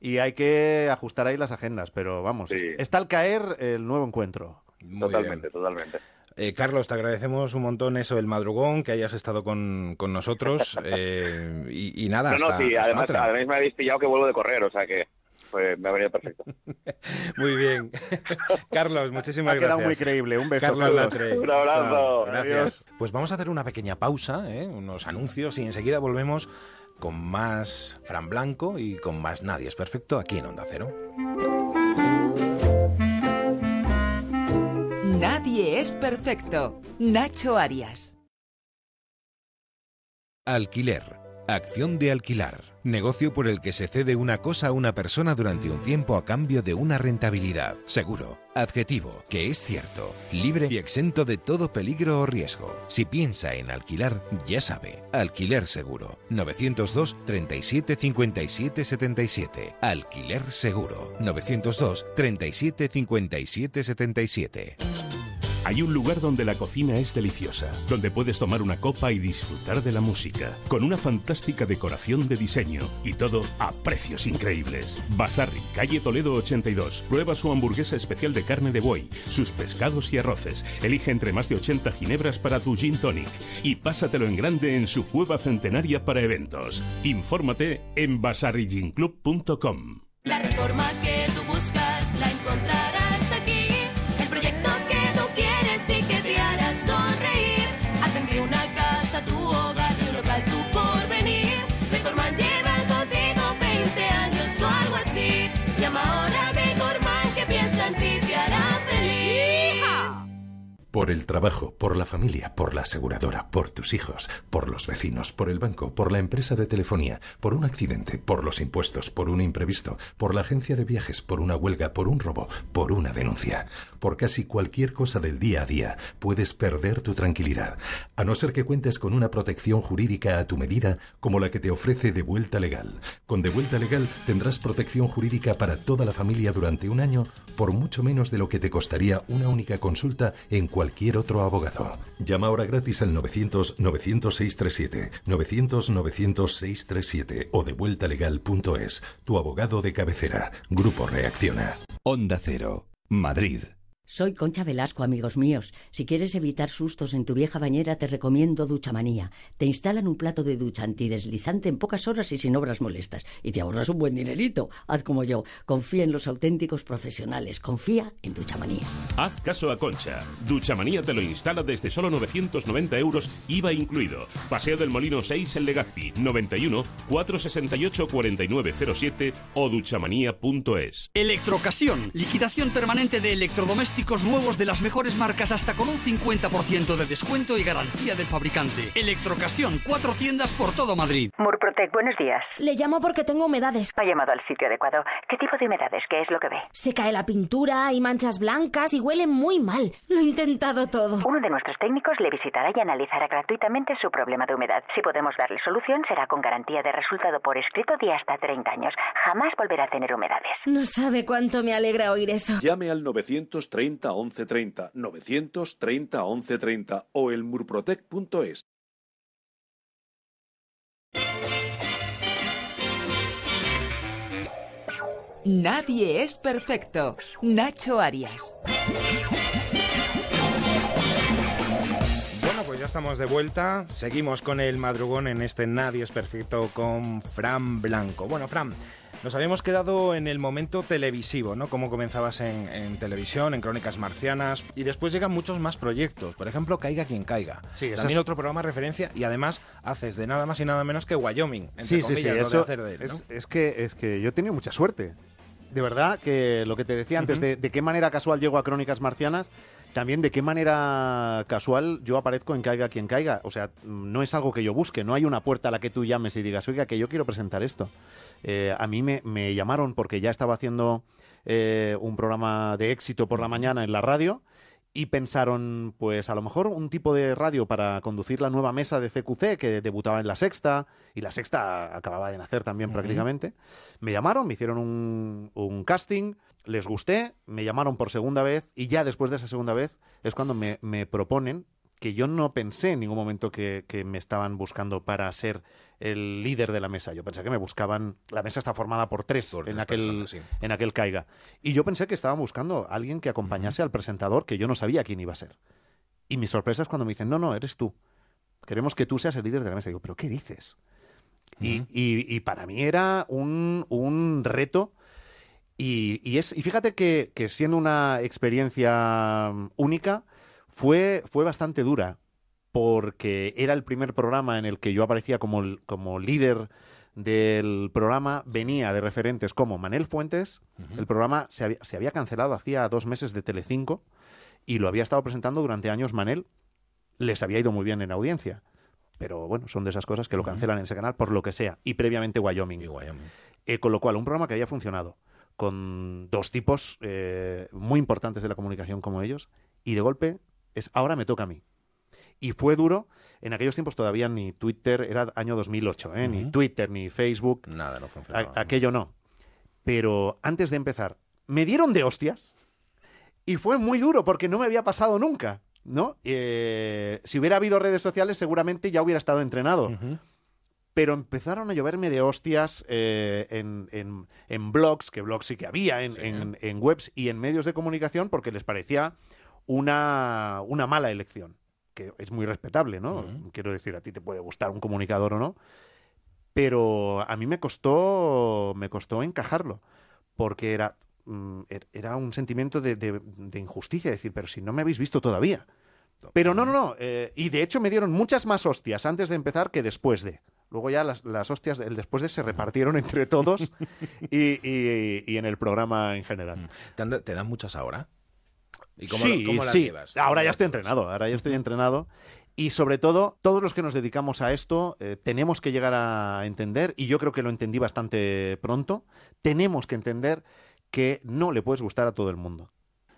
y hay que ajustar ahí las agendas, pero vamos, está al caer el nuevo encuentro. totalmente, totalmente. Eh, Carlos, te agradecemos un montón eso, el madrugón, que hayas estado con, nosotros. Eh, y, nada, no, no, sí, además, además, me habéis pillado que vuelvo de correr, o sea que pues, me ha venido perfecto. muy bien. Carlos, muchísimas gracias. Ha quedado muy creíble. Un beso, Carlos. Un abrazo. Gracias. Pues vamos a hacer una pequeña pausa, ¿eh? unos anuncios, y enseguida volvemos con más Fran Blanco y con más Nadie es Perfecto aquí en Onda Cero. Nadie es perfecto. Nacho Arias. Alquiler Acción de alquilar. Negocio por el que se cede una cosa a una persona durante un tiempo a cambio de una rentabilidad. Seguro. Adjetivo, que es cierto, libre y exento de todo peligro o riesgo. Si piensa en alquilar, ya sabe. Alquiler seguro. 902 37 57 77. Alquiler seguro. 902 37 57 77. Hay un lugar donde la cocina es deliciosa, donde puedes tomar una copa y disfrutar de la música, con una fantástica decoración de diseño y todo a precios increíbles. Basarri, calle Toledo 82. Prueba su hamburguesa especial de carne de buey, sus pescados y arroces. Elige entre más de 80 ginebras para tu gin tonic y pásatelo en grande en su cueva centenaria para eventos. Infórmate en basarriginclub.com. La reforma que tú buscas la encontrarás Por el trabajo, por la familia, por la aseguradora, por tus hijos, por los vecinos, por el banco, por la empresa de telefonía, por un accidente, por los impuestos, por un imprevisto, por la agencia de viajes, por una huelga, por un robo, por una denuncia. Por casi cualquier cosa del día a día puedes perder tu tranquilidad, a no ser que cuentes con una protección jurídica a tu medida como la que te ofrece De Vuelta Legal. Con De Vuelta Legal tendrás protección jurídica para toda la familia durante un año por mucho menos de lo que te costaría una única consulta en cualquier otro abogado. Llama ahora gratis al 900-900-637, 900-900-637 o devueltalegal.es. Tu abogado de cabecera. Grupo Reacciona. Onda Cero, Madrid. Soy Concha Velasco, amigos míos. Si quieres evitar sustos en tu vieja bañera, te recomiendo Duchamanía. Te instalan un plato de ducha antideslizante en pocas horas y sin obras molestas. Y te ahorras un buen dinerito. Haz como yo. Confía en los auténticos profesionales. Confía en Duchamanía. Haz caso a Concha. Duchamanía te lo instala desde solo 990 euros, IVA incluido. Paseo del Molino 6 en Legazpi, 91 468 4907 o duchamanía.es. Electrocasión, liquidación permanente de electrodomésticos nuevos de las mejores marcas hasta con un 50% de descuento y garantía del fabricante. Electrocasión, cuatro tiendas por todo Madrid. Murprotec, buenos días. Le llamo porque tengo humedades. Ha llamado al sitio adecuado. ¿Qué tipo de humedades? ¿Qué es lo que ve? Se cae la pintura, hay manchas blancas y huele muy mal. Lo he intentado todo. Uno de nuestros técnicos le visitará y analizará gratuitamente su problema de humedad. Si podemos darle solución, será con garantía de resultado por escrito de hasta 30 años. Jamás volverá a tener humedades. No sabe cuánto me alegra oír eso. Llame al 930 1130, 930 1130 o el murprotec.es. Nadie es perfecto. Nacho Arias. Bueno, pues ya estamos de vuelta. Seguimos con el madrugón en este Nadie es perfecto con Fran Blanco. Bueno, Fran, nos habíamos quedado en el momento televisivo, ¿no? Cómo comenzabas en, en televisión, en Crónicas Marcianas, y después llegan muchos más proyectos. Por ejemplo, Caiga quien caiga. Sí, También es- otro programa de referencia, y además haces de nada más y nada menos que Wyoming. Entre Sí, sí, sí. comillas, lo de Eso hacer de él, ¿no? es, es que, es que yo he tenido mucha suerte. De verdad que lo que te decía antes, de, de qué manera casual llego a Crónicas Marcianas, también de qué manera casual yo aparezco en Caiga quien caiga. O sea, no es algo que yo busque, no hay una puerta a la que tú llames y digas, oiga, que yo quiero presentar esto. Eh, a mí me, me llamaron porque ya estaba haciendo eh, un programa de éxito por la mañana en la radio y pensaron, pues a lo mejor un tipo de radio para conducir la nueva mesa de CQC que debutaba en la sexta y la sexta acababa de nacer también prácticamente. Me llamaron, me hicieron un, un casting, les gusté, me llamaron por segunda vez y ya después de esa segunda vez es cuando me, me proponen que yo no pensé en ningún momento que, que me estaban buscando para ser el líder de la mesa. Yo pensé que me buscaban. La mesa está formada por tres, en, tres aquel, personas, sí. en aquel caiga. Y yo pensé que estaban buscando a alguien que acompañase al presentador, que yo no sabía quién iba a ser. Y mi sorpresa es cuando me dicen, no, no, eres tú. Queremos que tú seas el líder de la mesa. digo, ¿pero qué dices? Y, y- y para mí era un, un reto. Y, y es, y fíjate que, que siendo una experiencia mm, única, fue, fue bastante dura. Porque era el primer programa en el que yo aparecía como, el- como líder del programa. Venía de referentes como Manel Fuentes. El programa se había, se había cancelado hacía dos meses de Telecinco y lo había estado presentando durante años Manel. Les había ido muy bien en audiencia pero bueno, son de esas cosas que lo cancelan en ese canal por lo que sea. Y previamente Wyoming. Eh, con lo cual, un programa que había funcionado con dos tipos eh, muy importantes de la comunicación como ellos, y de golpe es ahora me toca a mí. Y fue duro. En aquellos tiempos todavía ni Twitter, era año 2008, ¿eh? ni Twitter, ni Facebook. Nada, no A- aquello no. Pero antes de empezar, me dieron de hostias y fue muy duro porque no me había pasado nunca, ¿no? Eh, si hubiera habido redes sociales seguramente ya hubiera estado entrenado. Pero empezaron a lloverme de hostias eh, en, en- en blogs, que blogs sí que había, en, en- en webs y en medios de comunicación porque les parecía una, una mala elección, que es muy respetable, ¿no? Quiero decir, a ti te puede gustar un comunicador o no, pero a mí me costó, me costó encajarlo, porque era, mm, er- era un sentimiento de, de- de injusticia, decir, pero si no me habéis visto todavía. Pero no, no, no. eh, y de hecho me dieron muchas más hostias antes de empezar que después de. Luego ya las, las hostias del después de se repartieron entre todos y, y- y en el programa en general. ¿Te, han- te dan muchas ahora? ¿Y cómo, sí, cómo las sí. llevas? Ahora ¿Cómo ya estoy entrenado, ahora ya estoy entrenado. Y sobre todo, todos los que nos dedicamos a esto, eh, tenemos que llegar a entender, y yo creo que lo entendí bastante pronto, tenemos que entender que no le puedes gustar a todo el mundo.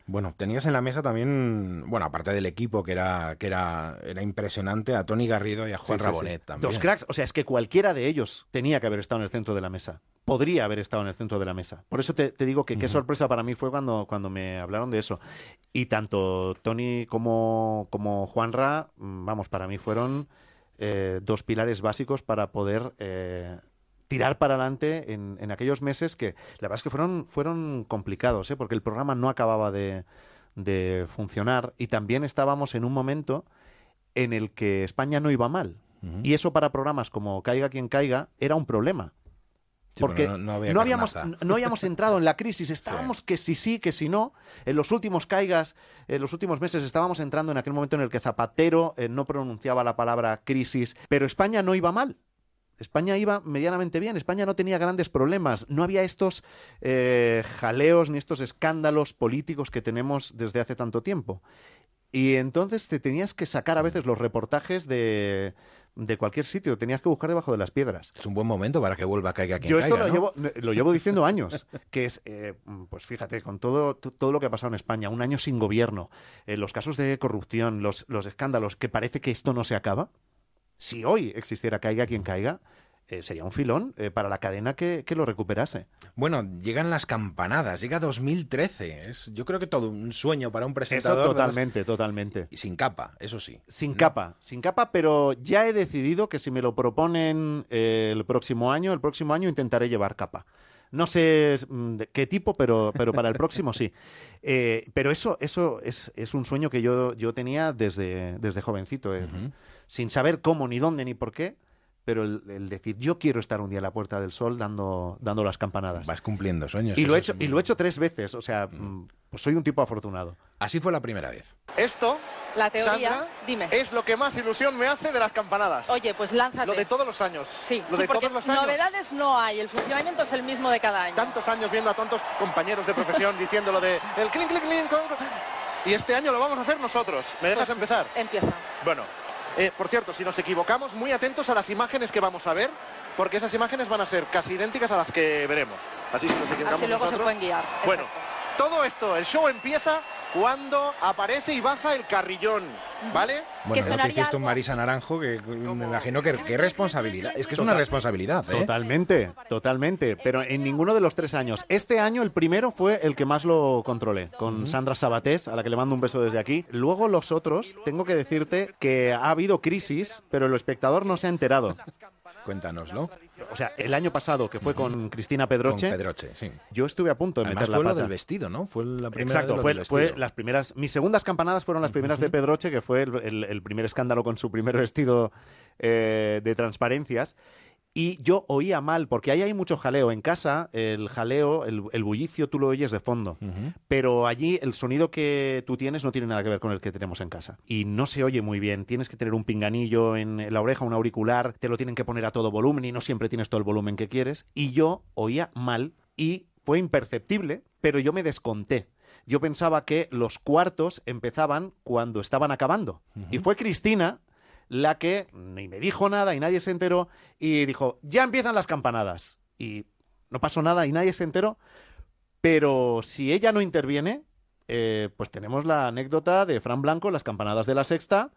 Bueno, tenías en la mesa también, bueno, aparte del equipo que era que era, era impresionante, a Tony Garrido y a Juan Sí, sí, sí. Rabonet también. Dos cracks, o sea, es que cualquiera de ellos tenía que haber estado en el centro de la mesa. Podría haber estado en el centro de la mesa. Por eso te, te digo que qué sorpresa para mí fue cuando, cuando me hablaron de eso. Y tanto Tony como, como Juanra, mm, vamos, para mí fueron eh, dos pilares básicos para poder eh, tirar para adelante en, en aquellos meses que la verdad es que fueron, fueron complicados, ¿eh? porque el programa no acababa de, de funcionar y también estábamos en un momento en el que España no iba mal. Y eso para programas como Caiga quien caiga era un problema. Porque no- no había habíamos, no habíamos entrado en la crisis, estábamos que si sí, que si no. En los últimos caigas, en los últimos meses estábamos entrando en aquel momento en el que Zapatero eh, no pronunciaba la palabra crisis, pero España no iba mal. España iba medianamente bien, España no tenía grandes problemas, no había estos eh, jaleos ni estos escándalos políticos que tenemos desde hace tanto tiempo. Y entonces te tenías que sacar a veces los reportajes de, de cualquier sitio, tenías que buscar debajo de las piedras. Es un buen momento para que vuelva a caiga quien Yo esto caiga, lo, ¿no? llevo, lo llevo diciendo años, que es, eh, pues fíjate, con todo, todo lo que ha pasado en España, un año sin gobierno, eh, los casos de corrupción, los, los escándalos, que parece que esto no se acaba. Si hoy existiera caiga quien caiga, eh, sería un filón eh, para la cadena que, que lo recuperase. Bueno, llegan las campanadas, llega 2013. Es, yo creo que todo un sueño para un Eso presentador. totalmente, totalmente. Y sin capa, eso sí. Sin capa, sin capa, pero ya he decidido que si me lo proponen eh, el próximo año, el próximo año intentaré llevar capa. No sé mm, qué tipo, pero, pero para el próximo sí. Pero eso, eso es, es un sueño que yo, yo tenía desde, desde jovencito, sin saber cómo, ni dónde, ni por qué. Pero el, el decir, yo quiero estar un día en la Puerta del Sol dando, dando las campanadas. Vas cumpliendo sueños. Y lo, he hecho, y lo he hecho tres veces, o sea, mm, pues soy un tipo afortunado. Así fue la primera vez. Esto, La teoría, Sandra, dime. es lo que más ilusión me hace de las campanadas. Oye, pues lánzate. Lo de todos los años. Sí, lo sí, de porque todos los años. novedades no hay, el funcionamiento es el mismo de cada año. Tantos años viendo a tantos compañeros de profesión diciendo lo de el clink, clink, clink. Y este año lo vamos a hacer nosotros. ¿Me dejas Pues, empezar? Empieza. Bueno, eh, por cierto, si nos equivocamos, muy atentos a las imágenes que vamos a ver, porque esas imágenes van a ser casi idénticas a las que veremos. Así si nos equivocamos Así luego se nosotros- pueden guiar. Bueno, todo esto, el show empieza cuando aparece y baja el carrillón, ¿vale? Bueno, lo que hiciste un Marisa Naranjo, que me imagino que qué responsabilidad. Es que es una responsabilidad, ¿eh? Totalmente, totalmente. Pero en ninguno de los tres años. Este año el primero fue el que más lo controlé, con Sandra Sabatés, a la que le mando un beso desde aquí. Luego los otros, tengo que decirte que ha habido crisis, pero el espectador no se ha enterado. Cuéntanoslo. O sea, el año pasado, que fue con Cristina Pedroche, Con Pedroche, sí. yo estuve a punto de Además meter la fue lo pata. del vestido, ¿no? Fue la primera Exacto, de fue, del fue las primeras. Mis segundas campanadas fueron las primeras de Pedroche, que fue el, el- el primer escándalo con su primer vestido eh, de transparencias. Y yo oía mal, porque ahí hay mucho jaleo. En casa, el jaleo, el, el bullicio, tú lo oyes de fondo. Pero allí el sonido que tú tienes no tiene nada que ver con el que tenemos en casa. Y no se oye muy bien. Tienes que tener un pinganillo en la oreja, un auricular, te lo tienen que poner a todo volumen y no siempre tienes todo el volumen que quieres. Y yo oía mal y fue imperceptible, pero yo me desconté. Yo pensaba que los cuartos empezaban cuando estaban acabando. Y fue Cristina la que ni me dijo nada y nadie se enteró y dijo, ya empiezan las campanadas. Y no pasó nada y nadie se enteró. Pero si ella no interviene, eh, pues tenemos la anécdota de Fran Blanco, las campanadas de la sexta,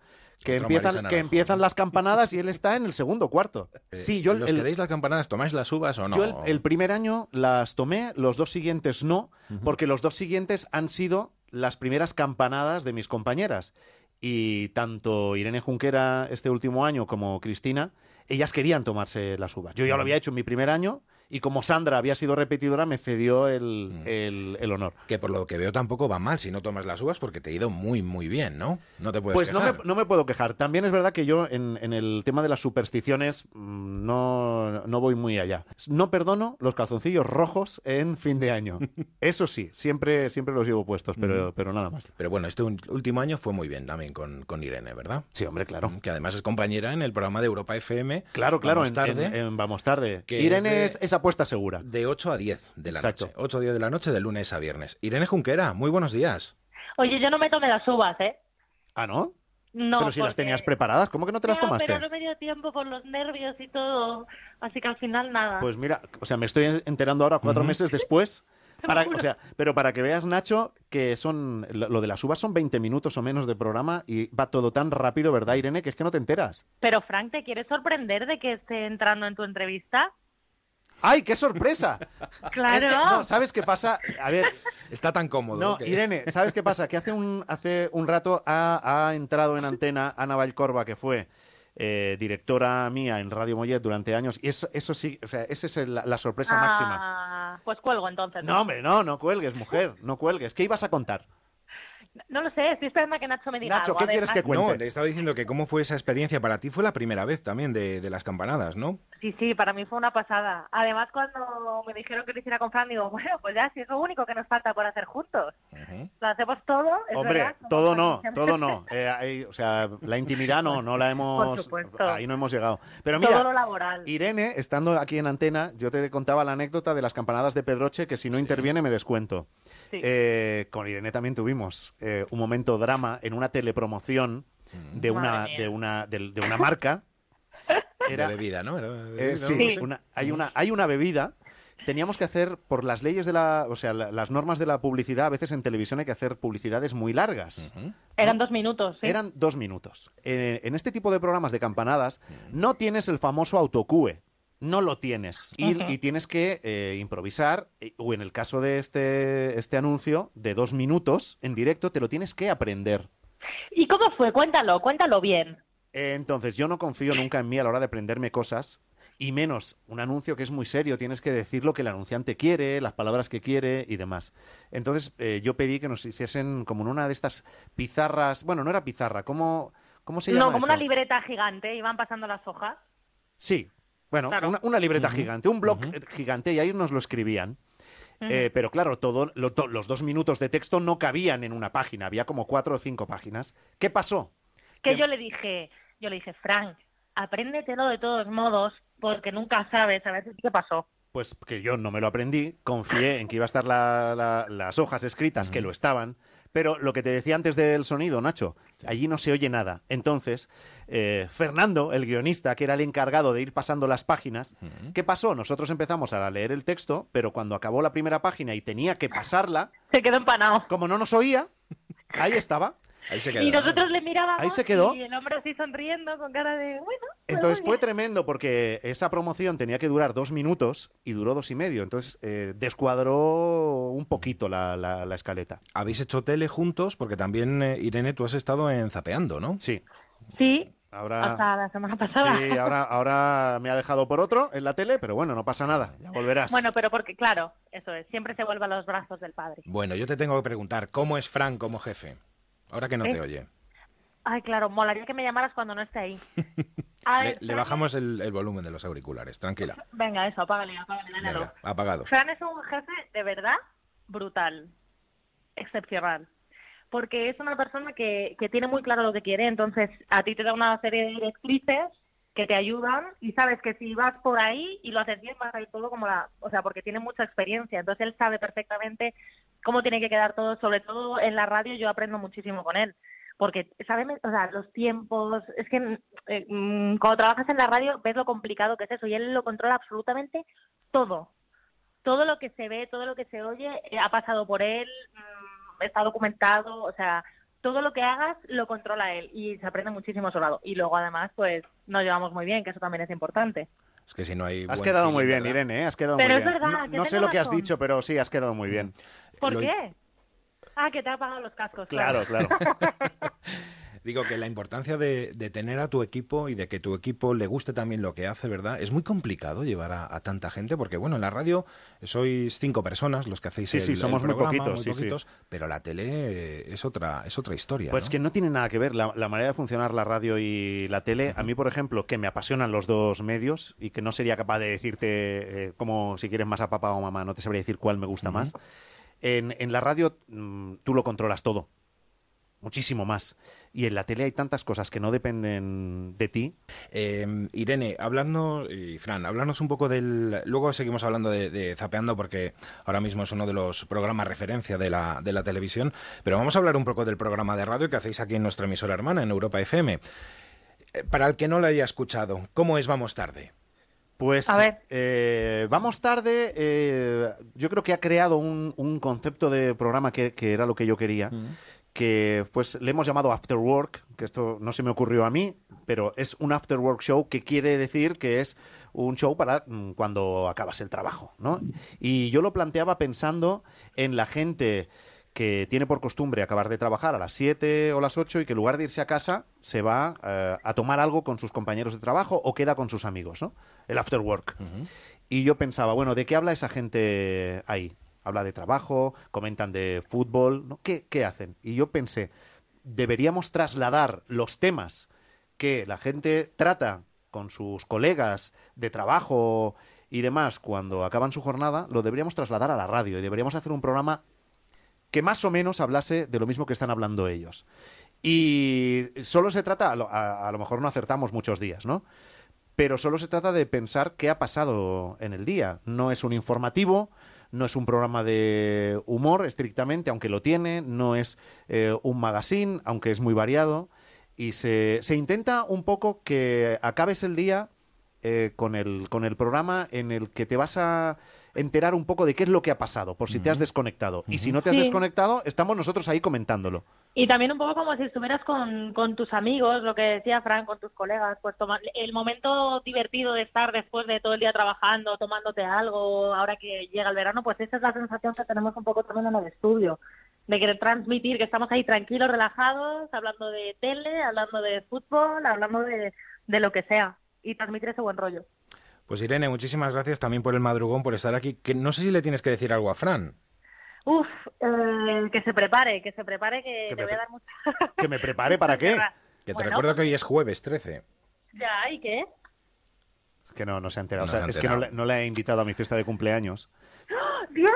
que Otro empiezan, que Naranjo. empiezan las campanadas y él está en el segundo cuarto. Eh, Sí, yo ¿Los el- queréis las campanadas? ¿Tomáis las uvas o no? yo el, el primer año las tomé, los dos siguientes no, porque los dos siguientes han sido las primeras campanadas de mis compañeras. Y tanto Irene Junquera este último año como Cristina, ellas querían tomarse las uvas. Yo ya lo había hecho en mi primer año y como Sandra había sido repetidora, me cedió el, el- el honor. Que por lo que veo tampoco va mal si no tomas las uvas porque te ha ido muy, muy bien, ¿no? No te puedes Pues no me, quejar. no me puedo quejar. También es verdad que yo en, en el tema de las supersticiones mm, no, no voy muy allá. No perdono los calzoncillos rojos en fin de año. Eso sí, siempre, siempre los llevo puestos, pero, Ujú. pero nada más. Pero bueno, este último año fue muy bien también con, con Irene, ¿verdad? Sí, hombre, claro. Que además es compañera en el programa de Europa FM. Claro, claro, Vamos en, tarde. en- en Vamos Tarde. Que Irene es es, de- es apuesta segura. De 8 a 10 de la Exacto. noche. 8 a 10 de la noche de lunes a viernes. Irene Junquera, muy buenos días. Oye, yo no me tomé las uvas, ¿eh? Ah, ¿no? No, pero si las tenías preparadas, ¿cómo que no te las tomaste? pero no me dio tiempo por los nervios y todo. Así que al final nada. Pues mira, o sea, me estoy enterando ahora cuatro meses después. Para, o sea, pero para que veas, Nacho, que son lo lo de las uvas son 20 minutos o menos de programa y va todo tan rápido, ¿verdad, Irene? Que es que no te enteras. Pero Frank, ¿te quieres sorprender de que esté entrando en tu entrevista? ¡Ay, qué sorpresa! Claro. Es que, no, ¿sabes qué pasa? A ver, Está tan cómodo. no, que- Irene, ¿sabes qué pasa? Que hace un, hace un rato ha, ha entrado en antena Ana Valcorba, que fue eh, directora mía en Radio Mollet durante años, y eso, eso sí, o sea, esa es el- la, la sorpresa máxima. Ah, pues cuelgo entonces. No, hombre, no, no cuelgues, mujer, no cuelgues. ¿Qué ibas a contar? No lo sé, estoy esperando a que Nacho me diga Nacho, algo. ¿qué quieres que cuente? No, le estaba diciendo que cómo fue esa experiencia para ti. Fue la primera vez también de, de las campanadas, ¿no? Sí, sí, para mí fue una pasada. Además, cuando me dijeron que lo hiciera con Fran, digo, bueno, pues ya, si es lo único que nos falta por hacer juntos. Lo hacemos todo, es Hombre, verdad, todo no, todo no. Eh, hay- o sea, la intimidad no, no la hemos. supuesto. Ahí no hemos llegado. Pero todo mira, lo laboral. Irene, estando aquí en antena, yo te contaba la anécdota de las campanadas de Pedroche, que si no interviene me descuento. Sí. Eh, con Irene también tuvimos eh, un momento drama en una telepromoción de una, de una, de, de una marca. Era, De bebida, ¿no? Era de eh, bebida, sí, no sé. una- hay, una, hay una bebida. Teníamos que hacer, por las leyes de la, o sea, la- las normas de la publicidad, a veces en televisión hay que hacer publicidades muy largas. Eran dos minutos, sí. Eran dos minutos. Eh, en este tipo de programas de campanadas no tienes el famoso autocue. No lo tienes. Y, tienes que eh, improvisar, eh, o en el caso de este, este anuncio, de dos minutos en directo, te lo tienes que aprender. ¿Y cómo fue? Cuéntalo, cuéntalo bien. Entonces, yo no confío nunca en mí a la hora de aprenderme cosas, y menos un anuncio que es muy serio, tienes que decir lo que el anunciante quiere, las palabras que quiere y demás. Entonces, eh, yo pedí que nos hiciesen como en una de estas pizarras, bueno, no era pizarra, ¿cómo, cómo se llama No, como eso? una libreta gigante, iban pasando las hojas. Sí, bueno, Claro. una, una libreta gigante, un blog eh, gigante, y ahí nos lo escribían. Eh, pero claro, todo, lo- to- los dos minutos de texto no cabían en una página, había como cuatro o cinco páginas. ¿Qué pasó? Que yo le dije, yo le dije, Frank, apréndetelo de todos modos, porque nunca sabes a veces qué pasó. Pues que yo no me lo aprendí, confié en que iba a estar la- la- las hojas escritas, que lo estaban, pero lo que te decía antes del sonido, Nacho, allí no se oye nada. Entonces, eh, Fernando, el guionista, que era el encargado de ir pasando las páginas, ¿qué pasó? Nosotros empezamos a leer el texto, pero cuando acabó la primera página y tenía que pasarla, se quedó empanado. Como no nos oía, ahí estaba. Ahí se Y nosotros le mirábamos Ahí se quedó. y el hombre así sonriendo con cara de, bueno, pues Entonces fue tremendo porque esa promoción tenía que durar dos minutos y duró dos y medio. Entonces eh, descuadró un poquito la, la- la escaleta. Habéis hecho tele juntos porque también, eh, Irene, tú has estado en Zapeando, ¿no? Sí. Sí, Ahora, hasta la semana pasada. sí, ahora, ahora me ha dejado por otro en la tele, pero bueno, no pasa nada, ya volverás. Bueno, pero porque, claro, eso es, siempre se vuelve a los brazos del padre. Bueno, yo te tengo que preguntar, ¿cómo es Frank como jefe? Ahora que no ¿Eh? te oye. Ay, claro, molaría que me llamaras cuando no esté ahí. A Le, ver, le Fran- bajamos el, el volumen de los auriculares, tranquila. Venga, eso, apágale, apágale, dale Venga, luz. apagados. Fran es un jefe de verdad brutal, excepcional. Porque es una persona que, que tiene muy claro lo que quiere, entonces a ti te da una serie de directrices que te ayudan y sabes que si vas por ahí y lo haces bien vas a ir todo como la, o sea, porque tiene mucha experiencia, entonces él sabe perfectamente cómo tiene que quedar todo, sobre todo en la radio yo aprendo muchísimo con él, porque saben, o sea, los tiempos, es que eh, mm, cuando trabajas en la radio ves lo complicado que es eso y él lo controla absolutamente todo. Todo lo que se ve, todo lo que se oye eh, ha pasado por él, mm, está documentado, o sea, todo lo que hagas lo controla él y se aprende muchísimo a su lado. Y luego además, pues nos llevamos muy bien, que eso también es importante. Es que si no hay. Has quedado feeling, muy bien, ¿verdad? Irene, ¿eh? has quedado Pero muy es bien. verdad, no sé lo que has dicho, pero sí, has quedado muy bien. ¿Por Lo- qué? Ah, que te ha pagado los cascos. Claro, claro. Digo que la importancia de, de tener a tu equipo y de que tu equipo le guste también lo que hace, ¿verdad? Es muy complicado llevar a, a tanta gente porque, bueno, en la radio sois cinco personas los que hacéis Sí, el, sí, el somos muy programa, poquitos, sí, sí. poquitos, pero la tele es otra, es otra historia, Pues ¿no? que no tiene nada que ver la, la manera de funcionar la radio y la tele. A mí, por ejemplo, que me apasionan los dos medios y que no sería capaz de decirte, eh, como si quieres más a papá o mamá, no te sabría decir cuál me gusta más. En, en la radio mm, tú lo controlas todo. Muchísimo más. Y en la tele hay tantas cosas que no dependen de ti. Eh, Irene, hablarnos, y Fran, hablarnos un poco del... Luego seguimos hablando de, de Zapeando porque ahora mismo es uno de los programas referencia de la, de la televisión, pero vamos a hablar un poco del programa de radio que hacéis aquí en nuestra emisora hermana, en Europa FM. Eh, Para el que no lo haya escuchado, ¿cómo es Vamos Tarde? Pues A ver. eh, vamos tarde. eh, yo creo que ha creado un, un concepto de programa que, que era lo que yo quería. Que pues le hemos llamado After Work, que esto no se me ocurrió a mí, pero es un After Work Show que quiere decir que es un show para mm, cuando acabas el trabajo, ¿no? Y yo lo planteaba pensando en la gente que tiene por costumbre acabar de trabajar a las 7 o las 8 y que en lugar de irse a casa se va eh, a tomar algo con sus compañeros de trabajo o queda con sus amigos, ¿no? El after work. Y yo pensaba, bueno, ¿de qué habla esa gente ahí? Habla de trabajo, comentan de fútbol, ¿no? ¿Qué, qué hacen? Y yo pensé, deberíamos trasladar los temas que la gente trata con sus colegas de trabajo y demás cuando acaban su jornada, lo deberíamos trasladar a la radio y deberíamos hacer un programa que más o menos hablase de lo mismo que están hablando ellos. Y solo se trata, a a lo mejor no acertamos muchos días, ¿no? Pero solo se trata de pensar qué ha pasado en el día. No es un informativo, no es un programa de humor estrictamente, aunque lo tiene, no es eh, un magazine, aunque es muy variado. Y se, se intenta un poco que acabes el día eh, con, el, con el programa en el que te vas a enterar un poco de qué es lo que ha pasado, por si te has desconectado. Y si no te has Sí. desconectado, estamos nosotros ahí comentándolo. Y también un poco como si estuvieras con, con tus amigos, lo que decía Fran, con tus colegas, pues toma- el momento divertido de estar después de todo el día trabajando, tomándote algo, ahora que llega el verano, pues esa es la sensación que tenemos un poco también en el estudio, de querer transmitir que estamos ahí tranquilos, relajados, hablando de tele, hablando de fútbol, hablando de, de lo que sea, y transmitir ese buen rollo. Pues Irene, muchísimas gracias también por el madrugón, por estar aquí. Que no sé si le tienes que decir algo a Fran. Uf, eh, que se prepare, que se prepare, que, Que le me voy a dar mucha... ¿Que me prepare para qué? Que te Bueno. recuerdo que hoy es jueves 13. Ya, ¿y qué? Es que no, no se ha enterado. No O sea, se ha es que no no le he invitado a mi fiesta de cumpleaños. ¡Oh, ¡Dios!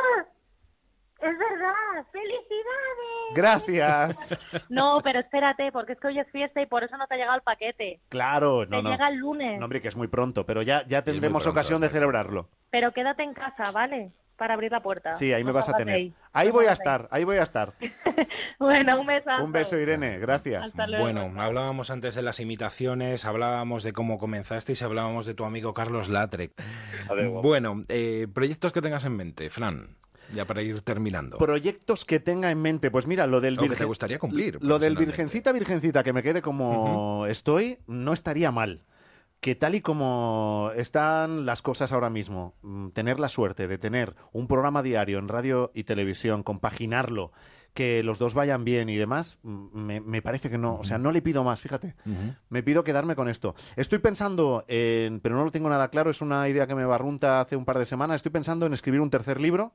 ¡Es verdad! ¡Felicidades! Gracias. No, pero espérate, porque es que hoy es fiesta y por eso no te ha llegado el paquete. Claro, no, te no. llega el lunes. No, hombre, que es muy pronto, pero ya, ya tendremos pronto, ocasión de celebrarlo. Pero quédate en casa, ¿vale? Para abrir la puerta. Sí, ahí me vas a tener. ahí. Voy a estar, ahí voy a estar. Bueno, un besazo. Un beso, Irene, gracias. Hasta luego. Bueno, hablábamos antes de las imitaciones, hablábamos de cómo comenzasteis, hablábamos de tu amigo Carlos Latre. Bueno, eh, proyectos que tengas en mente, Fran, ya para ir terminando. Proyectos que tenga en mente. Pues mira, lo del O que te virgen- gustaría cumplir, Lo del virgencita, virgencita, que me quede como estoy, no estaría mal. Que tal y como están las cosas ahora mismo, mm, tener la suerte de tener un programa diario en radio y televisión, compaginarlo, que los dos vayan bien y demás, mm, me, me parece que no, o sea, no le pido más, fíjate. Me pido quedarme con esto. Estoy pensando en, pero no lo tengo nada claro, es una idea que me barrunta hace un par de semanas, estoy pensando en escribir un tercer libro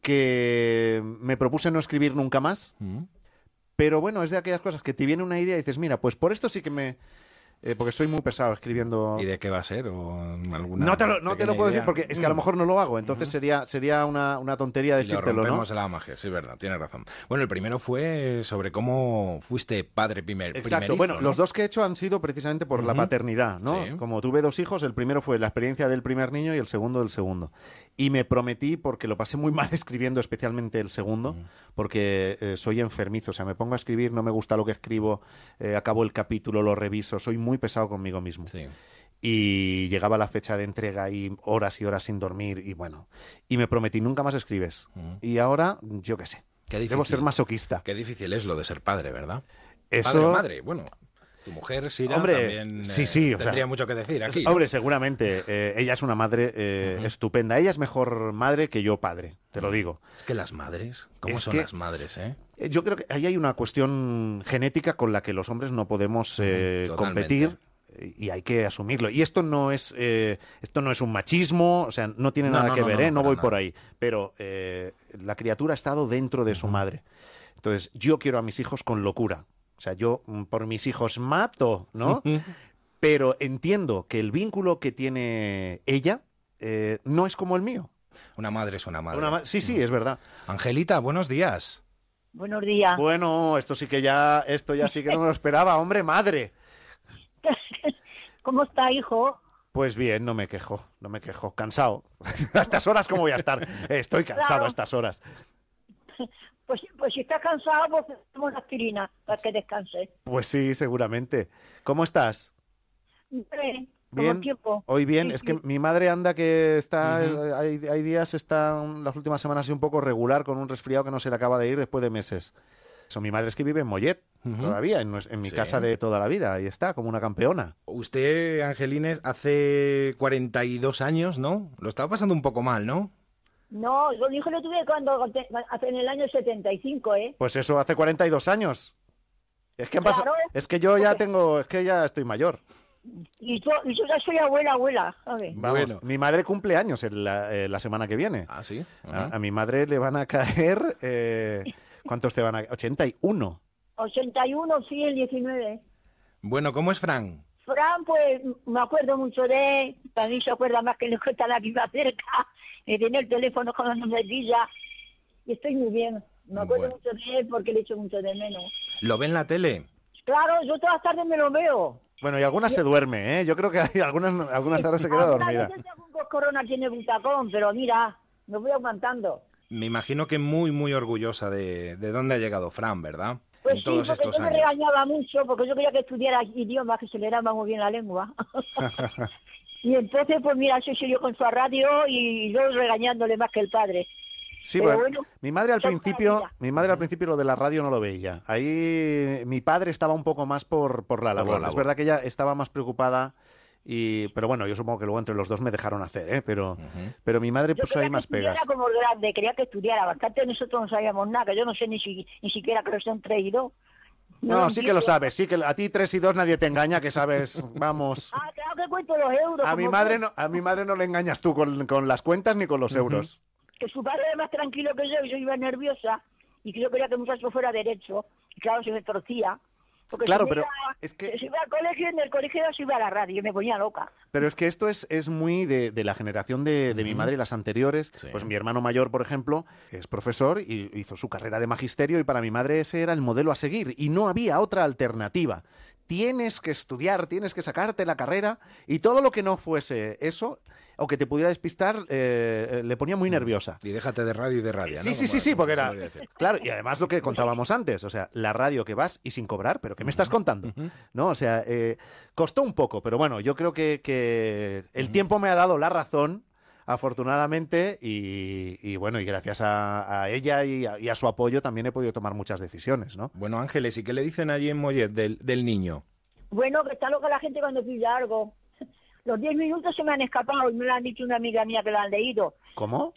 que me propuse no escribir nunca más. Pero bueno, es de aquellas cosas que te viene una idea y dices, mira, pues por esto sí que me, eh, porque soy muy pesado escribiendo. ¿Y de qué va a ser? ¿O alguna No te lo, no te lo puedo decir porque es que a lo Mm. mejor no lo hago, entonces sería, sería una, una tontería Y lo decírtelo, ¿no? la magia, sí, verdad, tienes razón. Bueno, el primero fue sobre cómo fuiste padre primer, Exacto. primerizo, Bueno, ¿no? los dos que he hecho han sido precisamente por la paternidad, ¿no? Sí. Como tuve dos hijos, el primero fue la experiencia del primer niño y el segundo del segundo. Y me prometí, porque lo pasé muy mal escribiendo, especialmente el segundo, porque eh, soy enfermizo, o sea, me pongo a escribir, no me gusta lo que escribo, eh, acabo el capítulo, lo reviso, soy muy pesado conmigo mismo. Y llegaba la fecha de entrega y horas y horas sin dormir y bueno, y me prometí, nunca más escribes. Y ahora, yo qué sé, Qué debo difícil. ser masoquista. Qué difícil es lo de ser padre, ¿verdad? Eso- Padre o madre, bueno. Tu mujer, Sira, Hombre, también sí, eh, sí, sea, tendría mucho que decir aquí. ¿no? Hombre, seguramente. eh, ella es una madre eh, estupenda. Ella es mejor madre que yo padre, te lo digo. Es que las madres, ¿cómo Es son que- las madres, eh? Yo creo que ahí hay una cuestión genética con la que los hombres no podemos competir y hay que asumirlo. Y esto no es eh, esto no es un machismo, o sea, no tiene No, nada no, que no, ver, no, ¿eh? voy nada. por ahí. Pero eh, la criatura ha estado dentro de su madre. Entonces, yo quiero a mis hijos con locura. O sea, yo mm, por mis hijos mato, ¿no? Pero entiendo que el vínculo que tiene ella eh, no es como el mío. Una madre es una madre. Una ma- sí, sí, es verdad. Angelita, buenos días. Buenos días. Bueno, esto sí que ya, esto ya sí que no me lo esperaba, hombre, madre. ¿Cómo está, hijo? Pues bien, no me quejo, no me quejo. Cansado. a estas horas, ¿cómo voy a estar? Estoy cansado Claro. a estas horas. Pues, pues si estás cansado, pues una aspirina para que descanse. Pues sí, seguramente. ¿Cómo estás? Bien. tiempo. Hoy bien, Sí, es sí. que mi madre anda que está, hay, hay días, está las últimas semanas así un poco regular con un resfriado que no se le acaba de ir después de meses. Eso, mi madre es que vive en Mollet todavía, en, mi Sí. casa de toda la vida, ahí está, como una campeona. Usted, Angelines, hace 42 años, ¿no? Lo estaba pasando un poco mal, ¿no? No, yo hijo lo tuve cuando, hace en el año 75, ¿eh? Pues eso hace 42 años. Es que han pasado- Claro. es que yo ya tengo, es que ya estoy mayor. Y yo, y yo ya soy abuela, abuela. Vamos, mi madre cumple años en la, eh, la semana que viene. Ah, sí. A, a mi madre le van a caer, eh, ¿cuántos te van a caer? 81. 81, sí, el 19. Bueno, ¿cómo es Fran? Fran, pues me acuerdo mucho de él. Para mí se acuerda más que los que están aquí más cerca. Me tiene el teléfono con la numerilla. Y estoy muy bien. Me acuerdo Bueno. mucho de él porque le echo mucho de menos. ¿Lo ve en la tele? Claro, yo todas las tardes me lo veo. Bueno, y algunas se duerme, ¿eh? Yo creo que hay algunas, algunas tardes se queda Algunas dormida. algún corona tiene butacón, pero mira, me voy aguantando. Me imagino que muy, muy orgullosa de, de dónde ha llegado Fran, ¿verdad? Pues en sí, todos porque estos yo me años. regañaba mucho, porque yo quería que estudiara idiomas, que se le daba muy bien la lengua. y entonces, pues mira, se siguió con su radio y yo regañándole más que el padre. Sí, Pero bueno, mi madre al son principio, mi madre al principio lo de la radio no lo veía. Ahí mi padre estaba un poco más por, por la Por la labor. Es labor. verdad que ella estaba más preocupada y, pero bueno, yo supongo que luego entre los dos me dejaron hacer, ¿eh? Pero, pero mi madre Yo puso quería ahí que más pegas. estudiara como grande, quería que estudiara. Bastante nosotros no sabíamos nada, que yo no sé ni, si, ni siquiera que los han traído. No, sí que lo sabes, sí que a ti tres y dos nadie te engaña, que sabes, vamos. Ah, claro que cuento los euros. A mi madre no, a mi madre no le engañas tú con, con las cuentas ni con los euros. Que su padre era más tranquilo que yo, y yo iba nerviosa, y que yo quería que el muchacho fuera derecho. Y claro, se me torcía. Porque Claro, si pero iba- es que- Si iba al colegio, en el colegio se iba a la radio, y me ponía loca. Pero es que esto es, es muy de, de la generación de, de mi madre y las anteriores. Pues mi hermano mayor, por ejemplo, es profesor y hizo su carrera de magisterio y para mi madre ese era el modelo a seguir y no había otra alternativa. Tienes que estudiar, tienes que sacarte la carrera y todo lo que no fuese eso o que te pudiera despistar eh, eh, le ponía muy nerviosa. Y déjate de radio y de radio, ¿no? Sí, sí, sí, sí, porque era. Claro, y además lo que contábamos antes, o sea, la radio que vas y sin cobrar, pero ¿qué me estás contando? ¿No? O sea, eh, costó un poco, pero bueno, yo creo que, que el tiempo me ha dado la razón, afortunadamente, y, y bueno, y gracias a, a ella y a, y a su apoyo también he podido tomar muchas decisiones, ¿no? Bueno, Ángeles, ¿y qué le dicen allí en Mollet del, del niño? Bueno, que está loca la gente cuando pilla algo. Los 10 minutos se me han escapado y me lo han dicho una amiga mía que lo han leído. ¿Cómo?